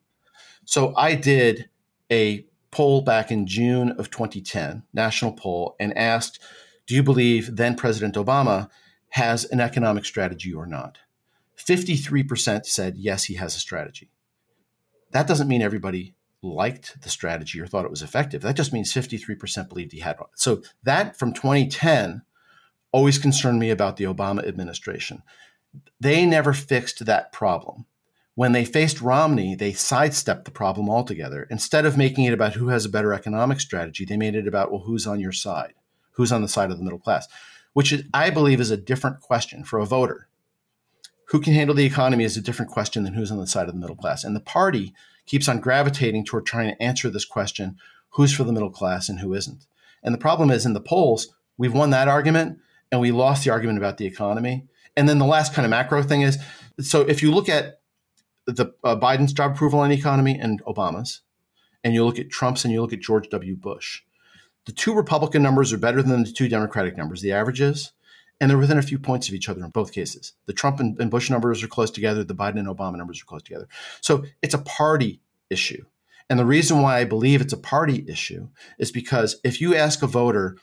So I did a poll back in June of 2010, national poll, and asked, Do you believe then President Obama has an economic strategy or not? 53% said yes, he has a strategy. That doesn't mean everybody liked the strategy or thought it was effective. That just means 53% believed he had one. So that from 2010 always concerned me about the Obama administration. They never fixed that problem. When they faced Romney, they sidestepped the problem altogether. Instead of making it about who has a better economic strategy, they made it about, well, who's on your side? Who's on the side of the middle class? Which I believe is a different question for a voter who can handle the economy is a different question than who's on the side of the middle class. And the party keeps on gravitating toward trying to answer this question who's for the middle class and who isn't. And the problem is in the polls, we've won that argument and we lost the argument about the economy. And then the last kind of macro thing is so if you look at the uh, Biden's job approval on the economy and Obama's, and you look at Trump's and you look at George W. Bush, the two Republican numbers are better than the two Democratic numbers, the averages. And they're within a few points of each other in both cases. The Trump and, and Bush numbers are close together, the Biden and Obama numbers are close together. So it's a party issue. And the reason why I believe it's a party issue is because if you ask a voter,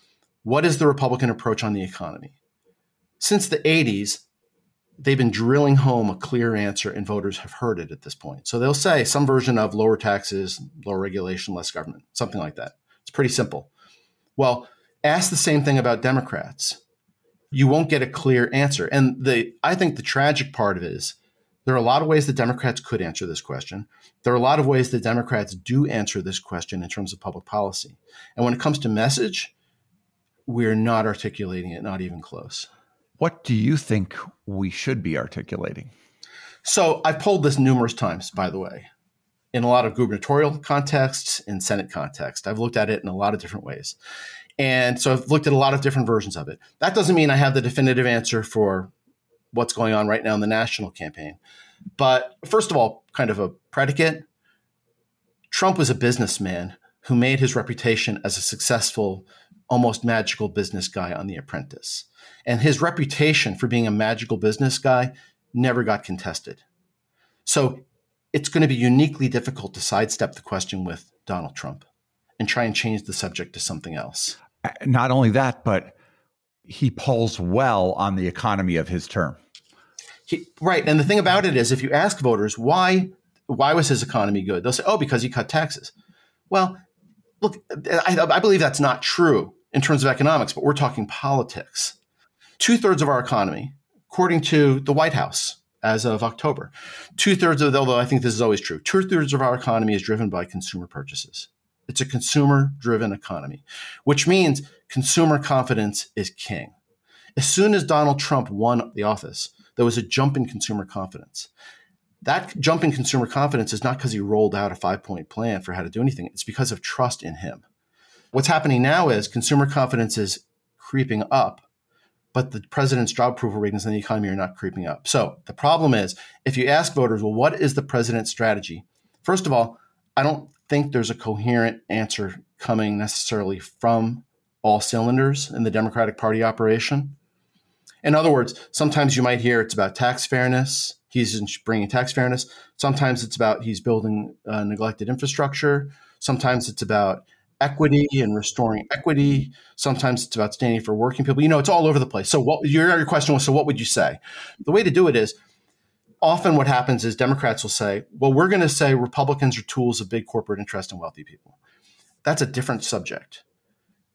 what is the Republican approach on the economy? Since the 80s, they've been drilling home a clear answer, and voters have heard it at this point. So they'll say some version of lower taxes, lower regulation, less government, something like that. It's pretty simple. Well, ask the same thing about Democrats. You won't get a clear answer. And the I think the tragic part of it is there are a lot of ways that Democrats could answer this question. There are a lot of ways that Democrats do answer this question in terms of public policy. And when it comes to message, we're not articulating it, not even close. What do you think we should be articulating? So I've pulled this numerous times, by the way, in a lot of gubernatorial contexts, in Senate context. I've looked at it in a lot of different ways. And so I've looked at a lot of different versions of it. That doesn't mean I have the definitive answer for what's going on right now in the national campaign. But first of all, kind of a predicate Trump was a businessman who made his reputation as a successful, almost magical business guy on The Apprentice. And his reputation for being a magical business guy never got contested. So it's going to be uniquely difficult to sidestep the question with Donald Trump and try and change the subject to something else. Not only that, but he polls well on the economy of his term. He, right. And the thing about it is, if you ask voters why why was his economy good, they'll say, "Oh, because he cut taxes." Well, look, I, I believe that's not true in terms of economics, but we're talking politics two thirds of our economy, according to the White House as of October, two thirds of, although I think this is always true, two thirds of our economy is driven by consumer purchases. It's a consumer driven economy, which means consumer confidence is king. As soon as Donald Trump won the office, there was a jump in consumer confidence. That jump in consumer confidence is not because he rolled out a five point plan for how to do anything, it's because of trust in him. What's happening now is consumer confidence is creeping up but the president's job approval ratings in the economy are not creeping up. So the problem is if you ask voters, well, what is the president's strategy? First of all, I don't think there's a coherent answer coming necessarily from all cylinders in the Democratic Party operation. In other words, sometimes you might hear it's about tax fairness. He's bringing tax fairness. Sometimes it's about he's building uh, neglected infrastructure. Sometimes it's about equity and restoring equity. Sometimes it's about standing for working people. You know, it's all over the place. So, what your, your question was, so what would you say? The way to do it is often what happens is Democrats will say, well, we're going to say Republicans are tools of big corporate interest and wealthy people. That's a different subject.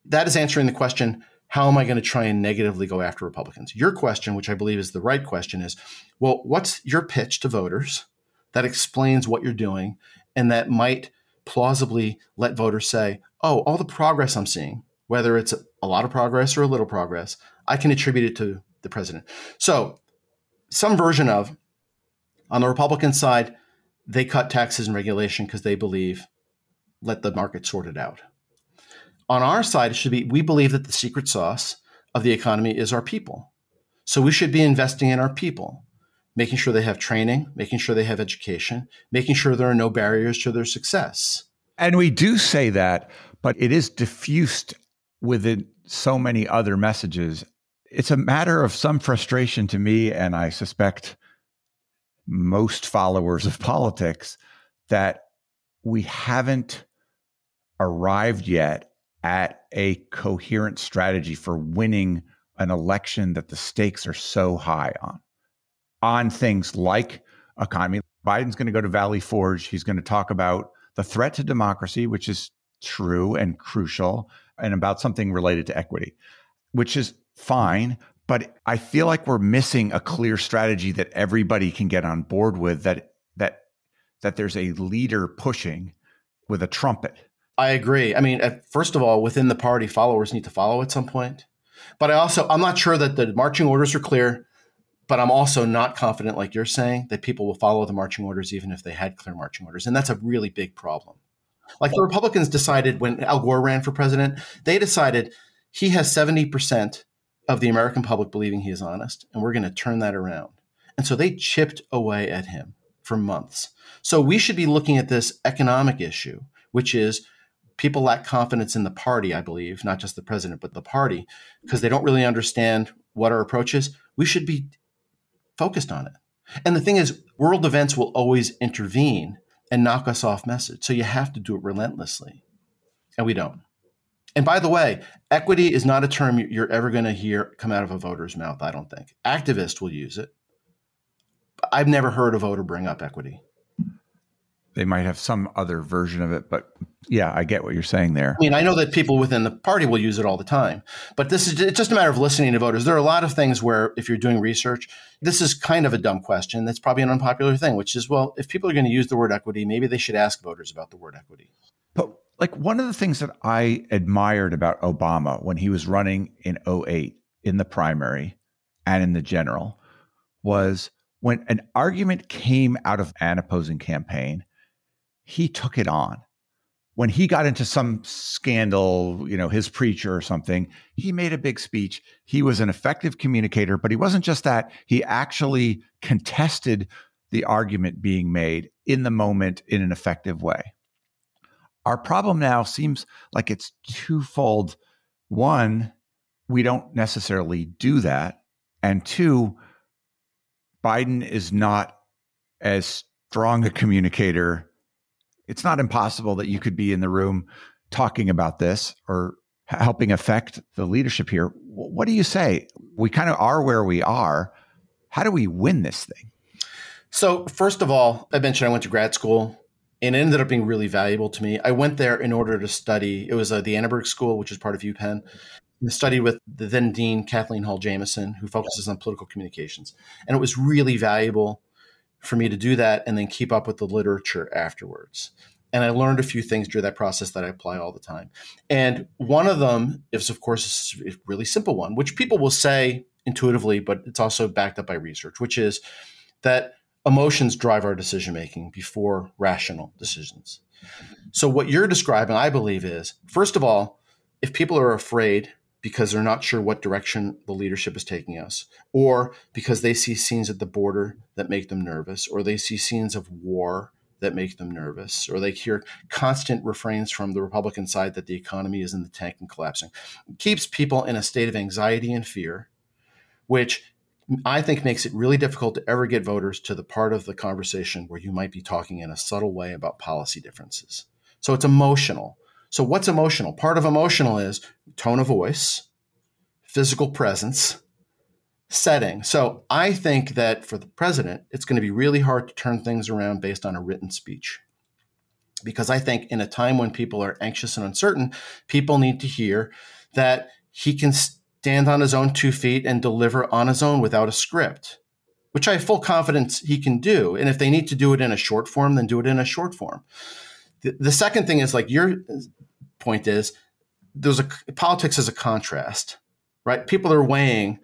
That is answering the question, how am I going to try and negatively go after Republicans? Your question, which I believe is the right question, is well, what's your pitch to voters that explains what you're doing and that might plausibly let voters say, oh, all the progress I'm seeing, whether it's a lot of progress or a little progress, I can attribute it to the president. So, some version of, on the Republican side, they cut taxes and regulation because they believe let the market sort it out. On our side, it should be we believe that the secret sauce of the economy is our people. So we should be investing in our people, making sure they have training, making sure they have education, making sure there are no barriers to their success. And we do say that, but it is diffused within so many other messages. It's a matter of some frustration to me, and I suspect most followers of [laughs] politics, that we haven't arrived yet at a coherent strategy for winning an election that the stakes are so high on. On things like economy. Biden's going to go to Valley Forge. He's going to talk about the threat to democracy, which is true and crucial, and about something related to equity, which is fine. But I feel like we're missing a clear strategy that everybody can get on board with. That that that there's a leader pushing with a trumpet. I agree. I mean, first of all, within the party, followers need to follow at some point. But I also, I'm not sure that the marching orders are clear. But I'm also not confident, like you're saying, that people will follow the marching orders even if they had clear marching orders. And that's a really big problem. Like the Republicans decided when Al Gore ran for president, they decided he has 70% of the American public believing he is honest, and we're going to turn that around. And so they chipped away at him for months. So we should be looking at this economic issue, which is people lack confidence in the party, I believe, not just the president, but the party, because they don't really understand what our approach is, we should be focused on it. And the thing is, world events will always intervene and knock us off message. So you have to do it relentlessly. And we don't. And by the way, equity is not a term you're ever going to hear come out of a voter's mouth, I don't think. Activists will use it. I've never heard a voter bring up equity. They might have some other version of it, but yeah, I get what you're saying there. I mean, I know that people within the party will use it all the time, but this is it's just a matter of listening to voters. There are a lot of things where, if you're doing research, this is kind of a dumb question. That's probably an unpopular thing, which is, well, if people are going to use the word equity, maybe they should ask voters about the word equity. But like one of the things that I admired about Obama when he was running in 08 in the primary and in the general was when an argument came out of an opposing campaign, he took it on. When he got into some scandal, you know, his preacher or something, he made a big speech. He was an effective communicator, but he wasn't just that. He actually contested the argument being made in the moment in an effective way. Our problem now seems like it's twofold. One, we don't necessarily do that. And two, Biden is not as strong a communicator. It's not impossible that you could be in the room talking about this or helping affect the leadership here. What do you say? We kind of are where we are. How do we win this thing? So, first of all, I mentioned I went to grad school and it ended up being really valuable to me. I went there in order to study. It was uh, the Annenberg School, which is part of UPenn. I studied with the then dean Kathleen Hall Jamieson, who focuses on political communications, and it was really valuable for me to do that and then keep up with the literature afterwards. And I learned a few things during that process that I apply all the time. And one of them is, of course, a really simple one, which people will say intuitively, but it's also backed up by research, which is that emotions drive our decision making before rational decisions. So, what you're describing, I believe, is first of all, if people are afraid because they're not sure what direction the leadership is taking us, or because they see scenes at the border that make them nervous, or they see scenes of war that make them nervous, or they hear constant refrains from the Republican side that the economy is in the tank and collapsing, it keeps people in a state of anxiety and fear, which I think makes it really difficult to ever get voters to the part of the conversation where you might be talking in a subtle way about policy differences. So it's emotional. So, what's emotional? Part of emotional is tone of voice, physical presence, setting. So, I think that for the president, it's going to be really hard to turn things around based on a written speech. Because I think in a time when people are anxious and uncertain, people need to hear that he can stand on his own two feet and deliver on his own without a script, which I have full confidence he can do. And if they need to do it in a short form, then do it in a short form. The, the second thing is like your point is there's a politics is a contrast, right? People are weighing,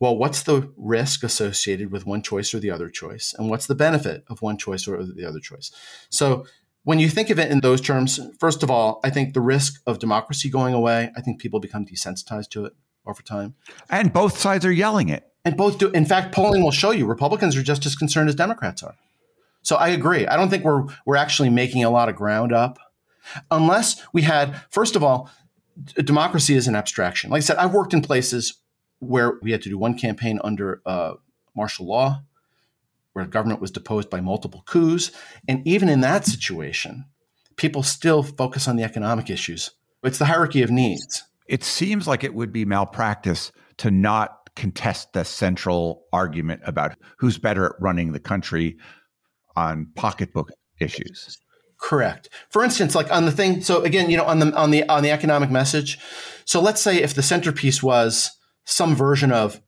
well, what's the risk associated with one choice or the other choice, and what's the benefit of one choice or the other choice. So when you think of it in those terms, first of all, I think the risk of democracy going away, I think people become desensitized to it over time. And both sides are yelling it. And both do. In fact, polling will show you Republicans are just as concerned as Democrats are. So I agree. I don't think we're we're actually making a lot of ground up, unless we had first of all, democracy is an abstraction. Like I said, I've worked in places where we had to do one campaign under uh, martial law, where government was deposed by multiple coups, and even in that situation, people still focus on the economic issues. It's the hierarchy of needs. It seems like it would be malpractice to not contest the central argument about who's better at running the country on pocketbook issues. Correct. For instance, like on the thing. So again, you know, on the on the on the economic message. So let's say if the centerpiece was some version of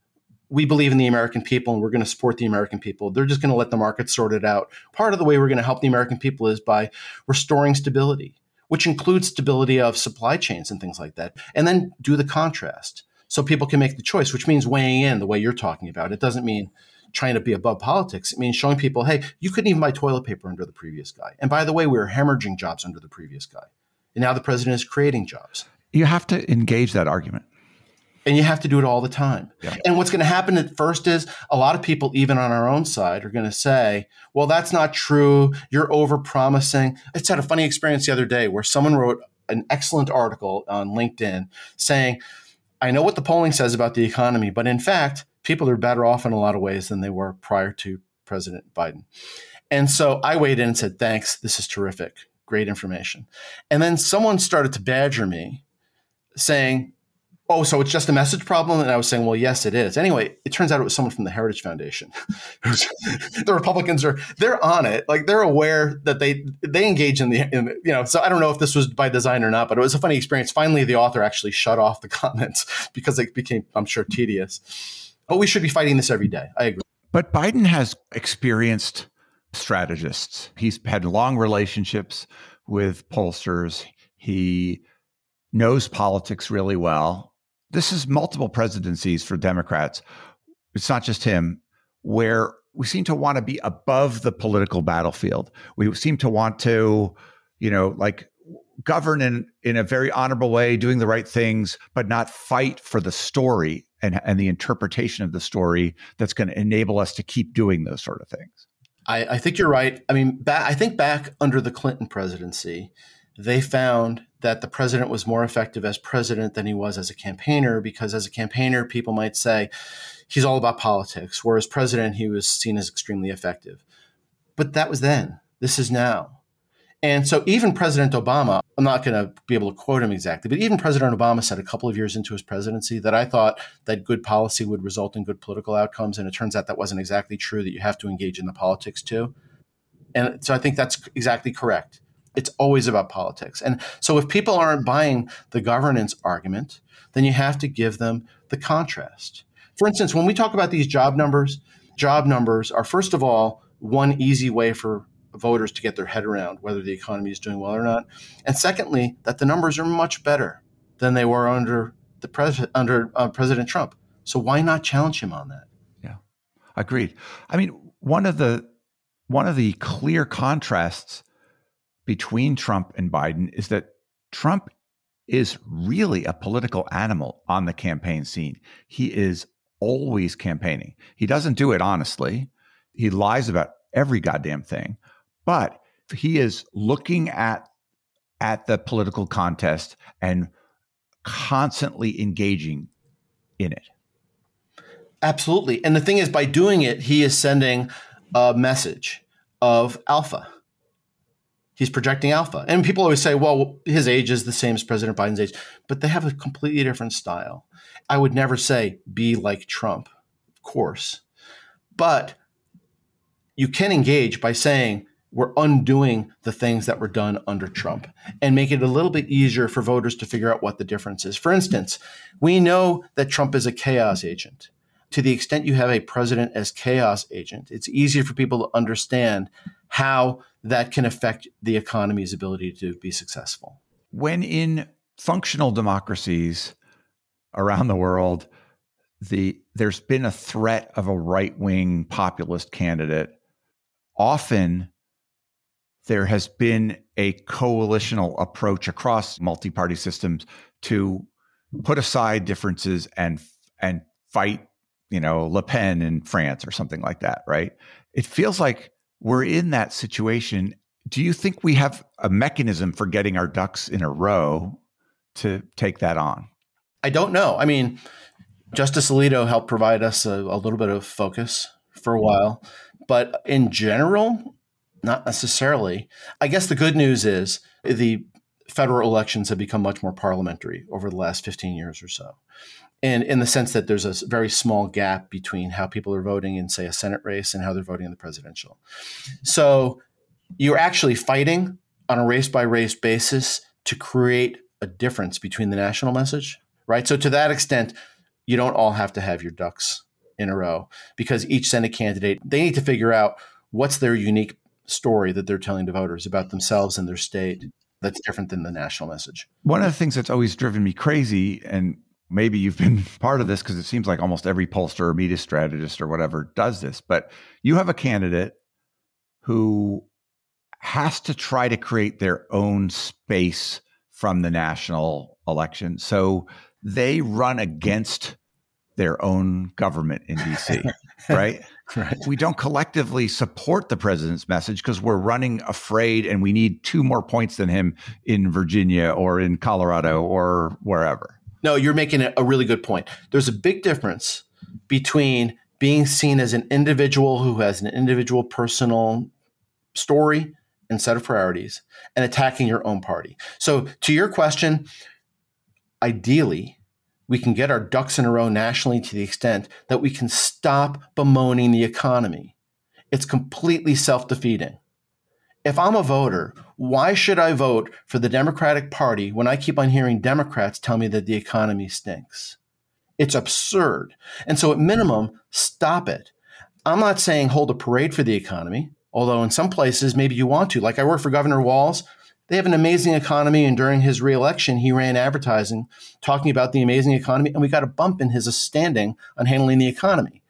we believe in the American people and we're going to support the American people. They're just going to let the market sort it out. Part of the way we're going to help the American people is by restoring stability, which includes stability of supply chains and things like that. And then do the contrast so people can make the choice, which means weighing in the way you're talking about. It doesn't mean trying to be above politics. It means showing people, hey, you couldn't even buy toilet paper under the previous guy. And by the way, we were hemorrhaging jobs under the previous guy. And now the president is creating jobs. You have to engage that argument. And you have to do it all the time. Yeah. And what's going to happen at first is a lot of people, even on our own side, are going to say, well, that's not true. You're over promising. I just had a funny experience the other day where someone wrote an excellent article on LinkedIn saying, I know what the polling says about the economy, but in fact, people are better off in a lot of ways than they were prior to President Biden. And so I weighed in and said, thanks, this is terrific, great information. And then someone started to badger me saying, oh, so it's just a message problem? And I was saying, well, yes, it is. Anyway, it turns out it was someone from the Heritage Foundation. [laughs] [laughs] the Republicans are they're on it, like they're aware that they they engage in the in, you know. So I don't know if this was by design or not, but it was a funny experience. Finally, the author actually shut off the [laughs] comments because it became, I'm sure, tedious. But we should be fighting this every day. I agree. But Biden has experienced strategists. He's had long relationships with pollsters. He knows politics really well this is multiple presidencies for Democrats. It's not just him, where we seem to want to be above the political battlefield. We seem to want to, you know, like govern in, in a very honorable way, doing the right things, but not fight for the story and, and the interpretation of the story that's going to enable us to keep doing those sort of things. I, I think you're right. I mean, I think back under the Clinton presidency, they found that the president was more effective as president than he was as a campaigner because as a campaigner people might say he's all about politics whereas president he was seen as extremely effective. But that was then. This is now. And so even president obama i'm not going to be able to quote him exactly but even president obama said a couple of years into his presidency that i thought that good policy would result in good political outcomes and it turns out that wasn't exactly true that you have to engage in the politics too. And so i think that's exactly correct it's always about politics. And so if people aren't buying the governance argument, then you have to give them the contrast. For instance, when we talk about these job numbers, job numbers are, first of all, one easy way for voters to get their head around whether the economy is doing well or not. And secondly, that the numbers are much better than they were under the president under uh, President Trump. So why not challenge him on that? Yeah, agreed. I mean, one of the one of the clear contrasts between Trump and Biden is that Trump is really a political animal on the campaign scene. He is always campaigning. He doesn't do it honestly. He lies about every goddamn thing, but he is looking at at the political contest and constantly engaging in it. Absolutely. And the thing is by doing it, he is sending a message of alpha he's projecting alpha. And people always say, well, his age is the same as President Biden's age, but they have a completely different style. I would never say be like Trump, of course. But you can engage by saying, we're undoing the things that were done under Trump and make it a little bit easier for voters to figure out what the difference is. For instance, we know that Trump is a chaos agent. To the extent you have a president as chaos agent, it's easier for people to understand how that can affect the economy's ability to be successful. When in functional democracies around the world, the there's been a threat of a right-wing populist candidate, often there has been a coalitional approach across multi-party systems to put aside differences and and fight, you know, Le Pen in France or something like that, right? It feels like we're in that situation. Do you think we have a mechanism for getting our ducks in a row to take that on? I don't know. I mean, Justice Alito helped provide us a, a little bit of focus for a while, but in general, not necessarily. I guess the good news is the federal elections have become much more parliamentary over the last 15 years or so and in the sense that there's a very small gap between how people are voting in, say, a Senate race and how they're voting in the presidential. So you're actually fighting on a race by race basis to create a difference between the national message, right? So to that extent, you don't all have to have your ducks in a row because each Senate candidate, they need to figure out what's their unique story that they're telling to voters about themselves and their state that's different than the national message. One of the things that's always driven me crazy and maybe you've been [laughs] part of this because it seems like almost every pollster or media strategist or whatever does this, but you have a candidate who has to try to create their own space from the national election. So they run against their own government in DC, [laughs] right? right? We don't collectively support the president's message because we're running afraid and we need two more points than him in Virginia or in Colorado or wherever. No, you're making a really good point. There's a big difference between being seen as an individual who has an individual personal story and set of priorities and attacking your own party. So, to your question, ideally, we can get our ducks in a row nationally to the extent that we can stop bemoaning the economy. It's completely self defeating. If I'm a voter, why should I vote for the Democratic Party when I keep on hearing Democrats tell me that the economy stinks? It's absurd. And so, at minimum, stop it. I'm not saying hold a parade for the economy, although in some places maybe you want to. Like I work for Governor Walz. they have an amazing economy. And during his reelection, he ran advertising talking about the amazing economy. And we got a bump in his standing on handling the economy.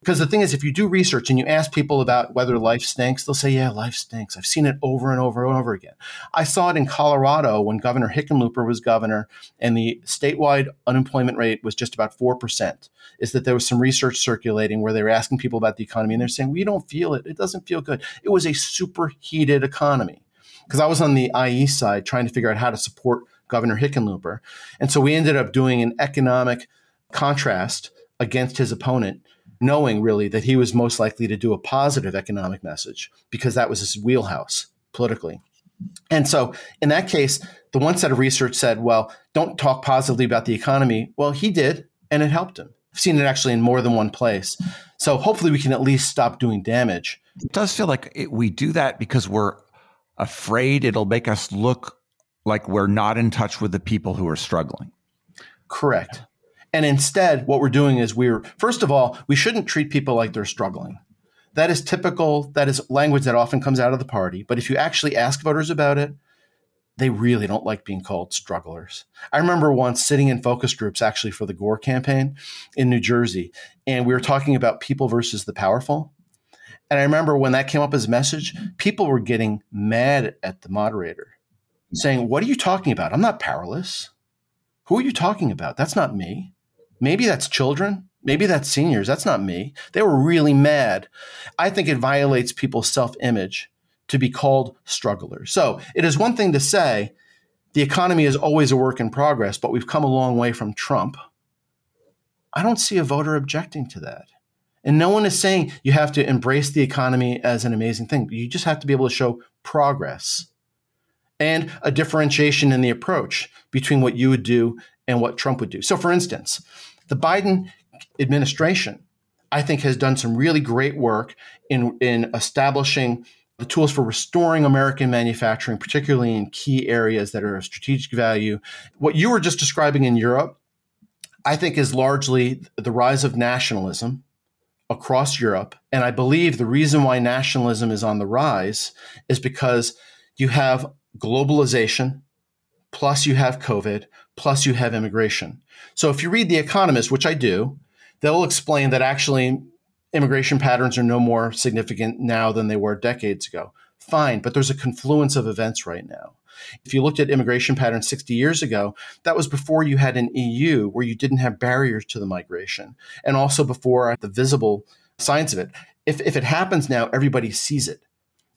Because the thing is, if you do research and you ask people about whether life stinks, they'll say, yeah, life stinks. I've seen it over and over and over again. I saw it in Colorado when Governor Hickenlooper was governor and the statewide unemployment rate was just about 4%. Is that there was some research circulating where they were asking people about the economy and they're saying, we don't feel it. It doesn't feel good. It was a superheated economy. Because I was on the IE side trying to figure out how to support Governor Hickenlooper. And so we ended up doing an economic contrast against his opponent knowing really that he was most likely to do a positive economic message because that was his wheelhouse politically. And so in that case, the one set of research said, well, don't talk positively about the economy. Well, he did, and it helped him. I've seen it actually in more than one place. So hopefully we can at least stop doing damage. It does feel like it, we do that because we're afraid it'll make us look like we're not in touch with the people who are struggling. Correct. And instead, what we're doing is we're, first of all, we shouldn't treat people like they're struggling. That is typical, that is language that often comes out of the party. But if you actually ask voters about it, they really don't like being called strugglers. I remember once sitting in focus groups actually for the Gore campaign in New Jersey, and we were talking about people versus the powerful. And I remember when that came up as a message, people were getting mad at the moderator, saying, What are you talking about? I'm not powerless. Who are you talking about? That's not me. Maybe that's children. Maybe that's seniors. That's not me. They were really mad. I think it violates people's self image to be called strugglers. So it is one thing to say the economy is always a work in progress, but we've come a long way from Trump. I don't see a voter objecting to that. And no one is saying you have to embrace the economy as an amazing thing. You just have to be able to show progress and a differentiation in the approach between what you would do and what Trump would do. So, for instance, the Biden administration, I think, has done some really great work in, in establishing the tools for restoring American manufacturing, particularly in key areas that are of strategic value. What you were just describing in Europe, I think, is largely the rise of nationalism across Europe. And I believe the reason why nationalism is on the rise is because you have globalization, plus you have COVID, plus you have immigration. So if you read The Economist, which I do, they'll explain that actually immigration patterns are no more significant now than they were decades ago. Fine, but there's a confluence of events right now. If you looked at immigration patterns 60 years ago, that was before you had an EU where you didn't have barriers to the migration, and also before the visible signs of it. If, if it happens now, everybody sees it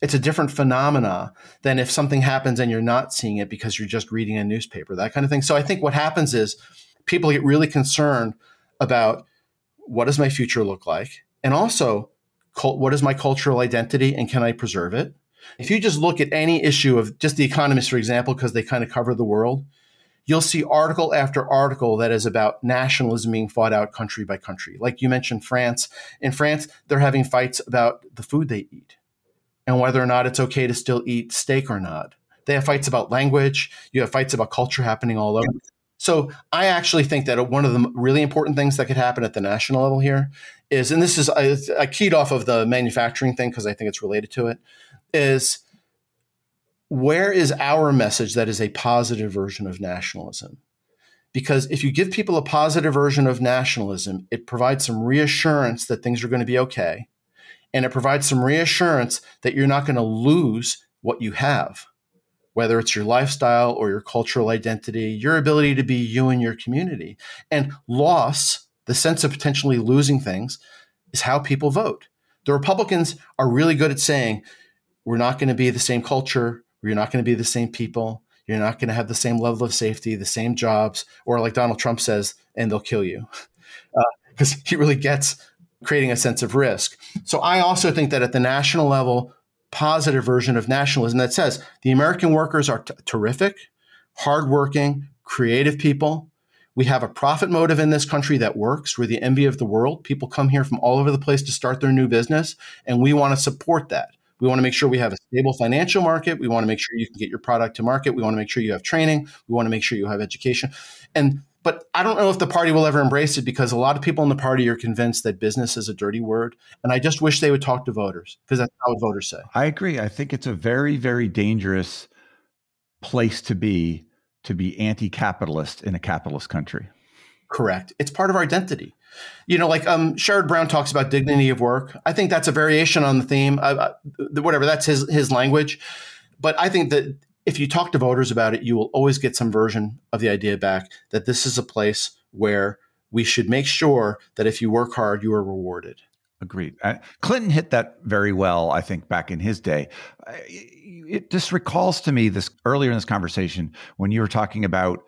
it's a different phenomena than if something happens and you're not seeing it because you're just reading a newspaper, that kind of thing. So I think what happens is people get really concerned about what does my future look like? And also, what is my cultural identity and can I preserve it? If you just look at any issue of just the Economist, for example, because they kind of cover the world, you'll see article after article that is about nationalism being fought out country by country. Like you mentioned, France. In France, they're having fights about the food they eat and whether or not it's okay to still eat steak or not. They have fights about language. You have fights about culture happening all over. So I actually think that one of the really important things that could happen at the national level here is, and this is I, I keyed off of the manufacturing thing because I think it's related to it, is where is our message that is a positive version of nationalism? Because if you give people a positive version of nationalism, it provides some reassurance that things are going to be okay and it provides some reassurance that you're not going to lose what you have, whether it's your lifestyle or your cultural identity, your ability to be you and your community. And loss, the sense of potentially losing things, is how people vote. The Republicans are really good at saying, we're not going to be the same culture, we're not going to be the same people, You're not going to have the same level of safety, the same jobs, or like Donald Trump says, and they'll kill you. Because uh, he really gets creating a sense of risk. So I also think that at the national level, positive version of nationalism that says the American workers are t- terrific, hardworking, creative people. We have a profit motive in this country that works. We're the envy of the world. People come here from all over the place to start their new business, and we want to support that. We want to make sure we have a stable financial market. We want to make sure you can get your product to market. We want to make sure you have training. We want to make sure you have education. And but I don't know if the party will ever embrace it because a lot of people in the party are convinced that business is a dirty word. And I just wish they would talk to voters because that's how voters say. I agree. I think it's a very, very dangerous place to be to be anti-capitalist in a capitalist country. Correct. It's part of our identity. You know, like um, Sherrod Brown talks about dignity of work. I think that's a variation on the theme. Uh, whatever, that's his his language. But I think that if you talk to voters about it, you will always get some version of the idea back that this is a place where we should make sure that if you work hard, you are rewarded. Agreed. Uh, Clinton hit that very well, I think, back in his day. Uh, it just recalls to me this earlier in this conversation when you were talking about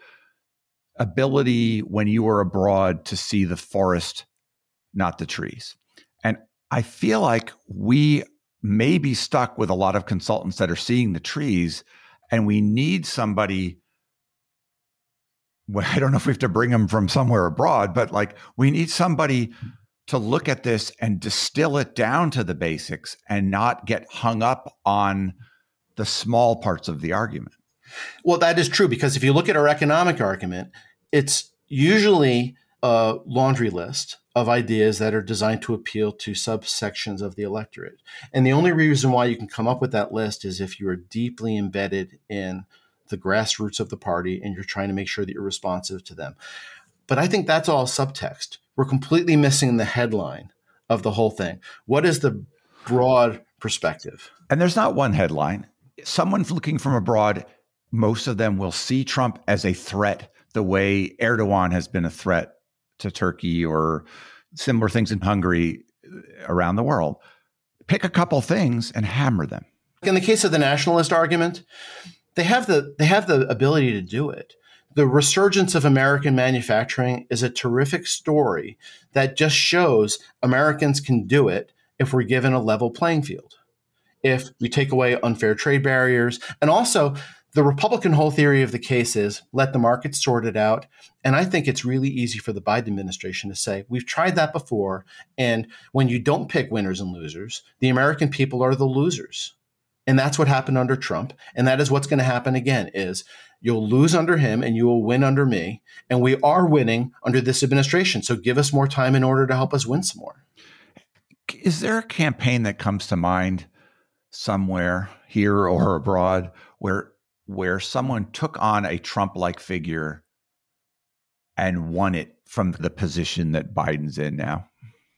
ability when you were abroad to see the forest, not the trees. And I feel like we may be stuck with a lot of consultants that are seeing the trees, and we need somebody well, I don't know if we have to bring them from somewhere abroad, but like we need somebody to look at this and distill it down to the basics and not get hung up on the small parts of the argument. Well, that is true because if you look at our economic argument, it's usually a laundry list of ideas that are designed to appeal to subsections of the electorate. And the only reason why you can come up with that list is if you are deeply embedded in the grassroots of the party and you're trying to make sure that you're responsive to them. But I think that's all subtext we're completely missing the headline of the whole thing. What is the broad perspective? And there's not one headline. Someone looking from abroad, most of them will see Trump as a threat, the way Erdogan has been a threat to Turkey or similar things in Hungary uh, around the world. Pick a couple things and hammer them. In the case of the nationalist argument, they have the they have the ability to do it the resurgence of American manufacturing is a terrific story that just shows Americans can do it if we're given a level playing field. If we take away unfair trade barriers, and also the Republican whole theory of the case is let the market sort it out. And I think it's really easy for the Biden administration to say, we've tried that before. And when you don't pick winners and losers, the American people are the losers. And that's what happened under Trump. And that is what's going to happen again is You'll lose under him and you will win under me. And we are winning under this administration. So give us more time in order to help us win some more. Is there a campaign that comes to mind somewhere here or abroad where where someone took on a Trump-like figure and won it from the position that Biden's in now?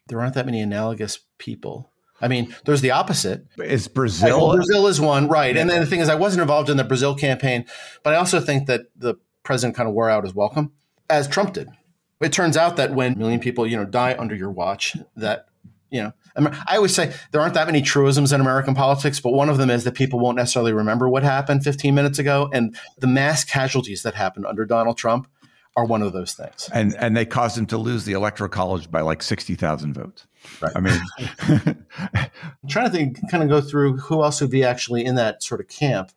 There aren't that many analogous people. I mean, there's the opposite. Is Brazil? Brazil is one, right? And then the thing is, I wasn't involved in the Brazil campaign, but I also think that the president kind of wore out his welcome, as Trump did. It turns out that when a million people, you know, die under your watch, that you know, I always say there aren't that many truisms in American politics, but one of them is that people won't necessarily remember what happened 15 minutes ago, and the mass casualties that happened under Donald Trump are one of those things. And and they caused him to lose the electoral college by like 60,000 votes. Right. I mean, I'm [laughs] trying to think, kind of go through who else would be actually in that sort of camp.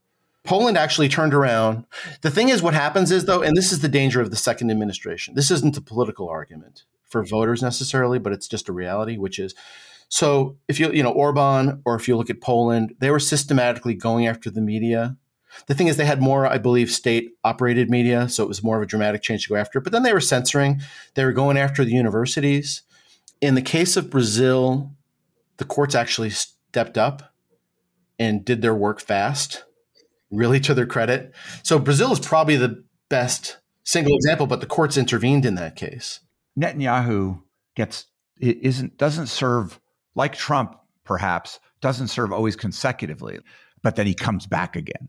Poland actually turned around. The thing is, what happens is, though, and this is the danger of the second administration, this isn't a political argument for voters necessarily, but it's just a reality, which is so if you, you know, Orban or if you look at Poland, they were systematically going after the media. The thing is, they had more, I believe, state operated media. So it was more of a dramatic change to go after. But then they were censoring, they were going after the universities in the case of Brazil, the courts actually stepped up and did their work fast, really to their credit. So Brazil is probably the best single example, but the courts intervened in that case. Netanyahu gets isn't doesn't serve like Trump, perhaps doesn't serve always consecutively, but then he comes back again,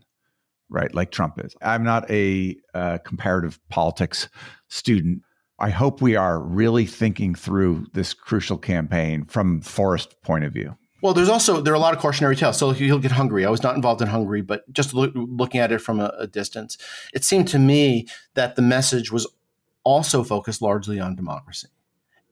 right? Like Trump is. I'm not a uh, comparative politics student, I hope we are really thinking through this crucial campaign from Forrest point of view. Well, there's also there are a lot of cautionary tales. So he'll get Hungary. I was not involved in Hungary, but just look, looking at it from a, a distance, it seemed to me that the message was also focused largely on democracy.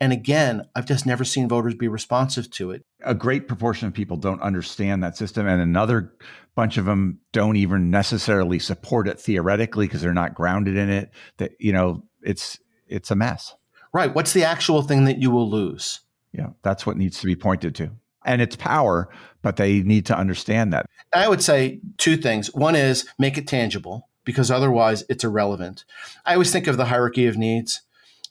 And again, I've just never seen voters be responsive to it. A great proportion of people don't understand that system, and another bunch of them don't even necessarily support it theoretically because they're not grounded in it. That you know, it's it's a mess. Right. What's the actual thing that you will lose? Yeah, that's what needs to be pointed to. And it's power, but they need to understand that. I would say two things. One is make it tangible because otherwise it's irrelevant. I always think of the hierarchy of needs,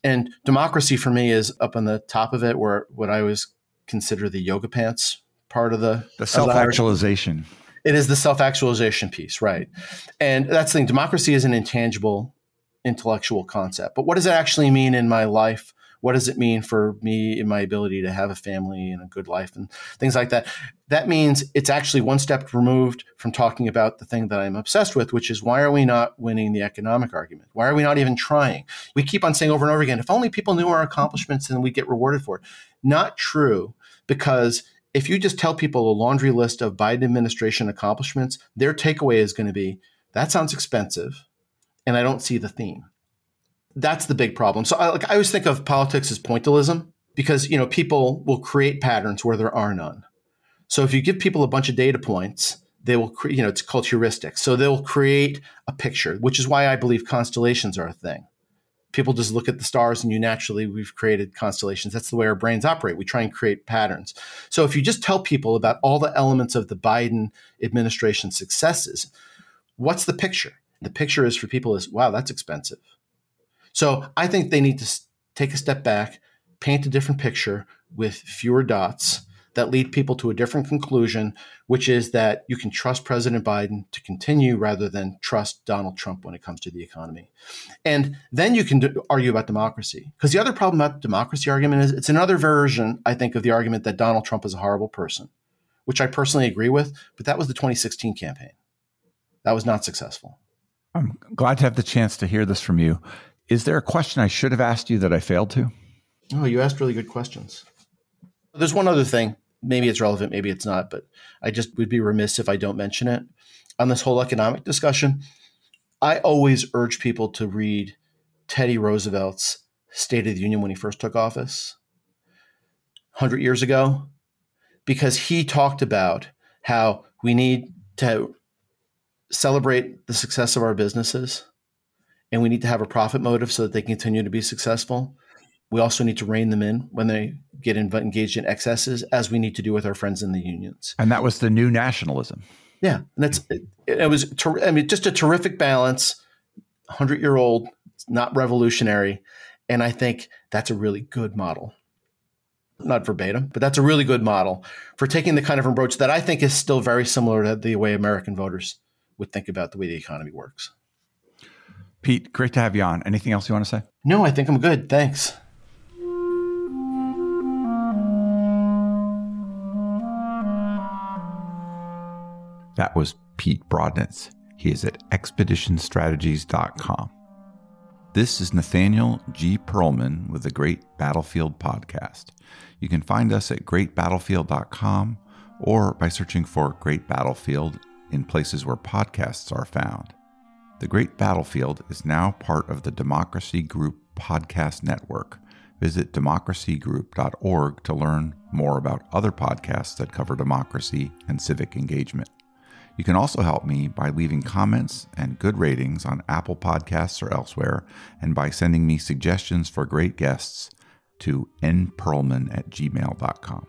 and democracy for me is up on the top of it, where what I always consider the yoga pants part of the the self actualization. It is the self actualization piece, right? And that's the thing. Democracy is an intangible intellectual concept. But what does it actually mean in my life? What does it mean for me in my ability to have a family and a good life and things like that? That means it's actually one step removed from talking about the thing that I'm obsessed with, which is why are we not winning the economic argument? Why are we not even trying? We keep on saying over and over again, if only people knew our accomplishments and we get rewarded for it. Not true, because if you just tell people a laundry list of Biden administration accomplishments, their takeaway is going to be that sounds expensive and I don't see the theme. That's the big problem. So I, like I always think of politics as pointillism because you know people will create patterns where there are none. So if you give people a bunch of data points, they will create you know it's heuristics. So they'll create a picture, which is why I believe constellations are a thing. People just look at the stars and you naturally we've created constellations. That's the way our brains operate. We try and create patterns. So if you just tell people about all the elements of the Biden administration successes, what's the picture? The picture is for people is, wow, that's expensive. So I think they need to take a step back, paint a different picture with fewer dots that lead people to a different conclusion, which is that you can trust President Biden to continue rather than trust Donald Trump when it comes to the economy. And then you can argue about democracy. Because the other problem about the democracy argument is it's another version, I think, of the argument that Donald Trump is a horrible person, which I personally agree with, but that was the 2016 campaign. That was not successful. I'm glad to have the chance to hear this from you. Is there a question I should have asked you that I failed to? Oh, you asked really good questions. There's one other thing. Maybe it's relevant, maybe it's not, but I just would be remiss if I don't mention it. On this whole economic discussion, I always urge people to read Teddy Roosevelt's State of the Union when he first took office 100 years ago, because he talked about how we need to celebrate the success of our businesses and we need to have a profit motive so that they continue to be successful. We also need to rein them in when they get engaged in excesses, as we need to do with our friends in the unions. And that was the new nationalism. Yeah, and that's it, it was. Ter- I mean, just a terrific balance. Hundred year old, not revolutionary, and I think that's a really good model. Not verbatim, but that's a really good model for taking the kind of approach that I think is still very similar to the way American voters would think about the way the economy works. Pete, great to have you on. Anything else you want to say? No, I think I'm good. Thanks. That was Pete Brodnitz. He is at expeditionstrategies.com. This is Nathaniel G. Pearlman with the Great Battlefield Podcast. You can find us at greatbattlefield.com or by searching for Great Battlefield in places where podcasts are found. The Great Battlefield is now part of the Democracy Group podcast network. Visit democracygroup.org to learn more about other podcasts that cover democracy and civic engagement. You can also help me by leaving comments and good ratings on Apple Podcasts or elsewhere, and by sending me suggestions for great guests to nperlman at gmail.com.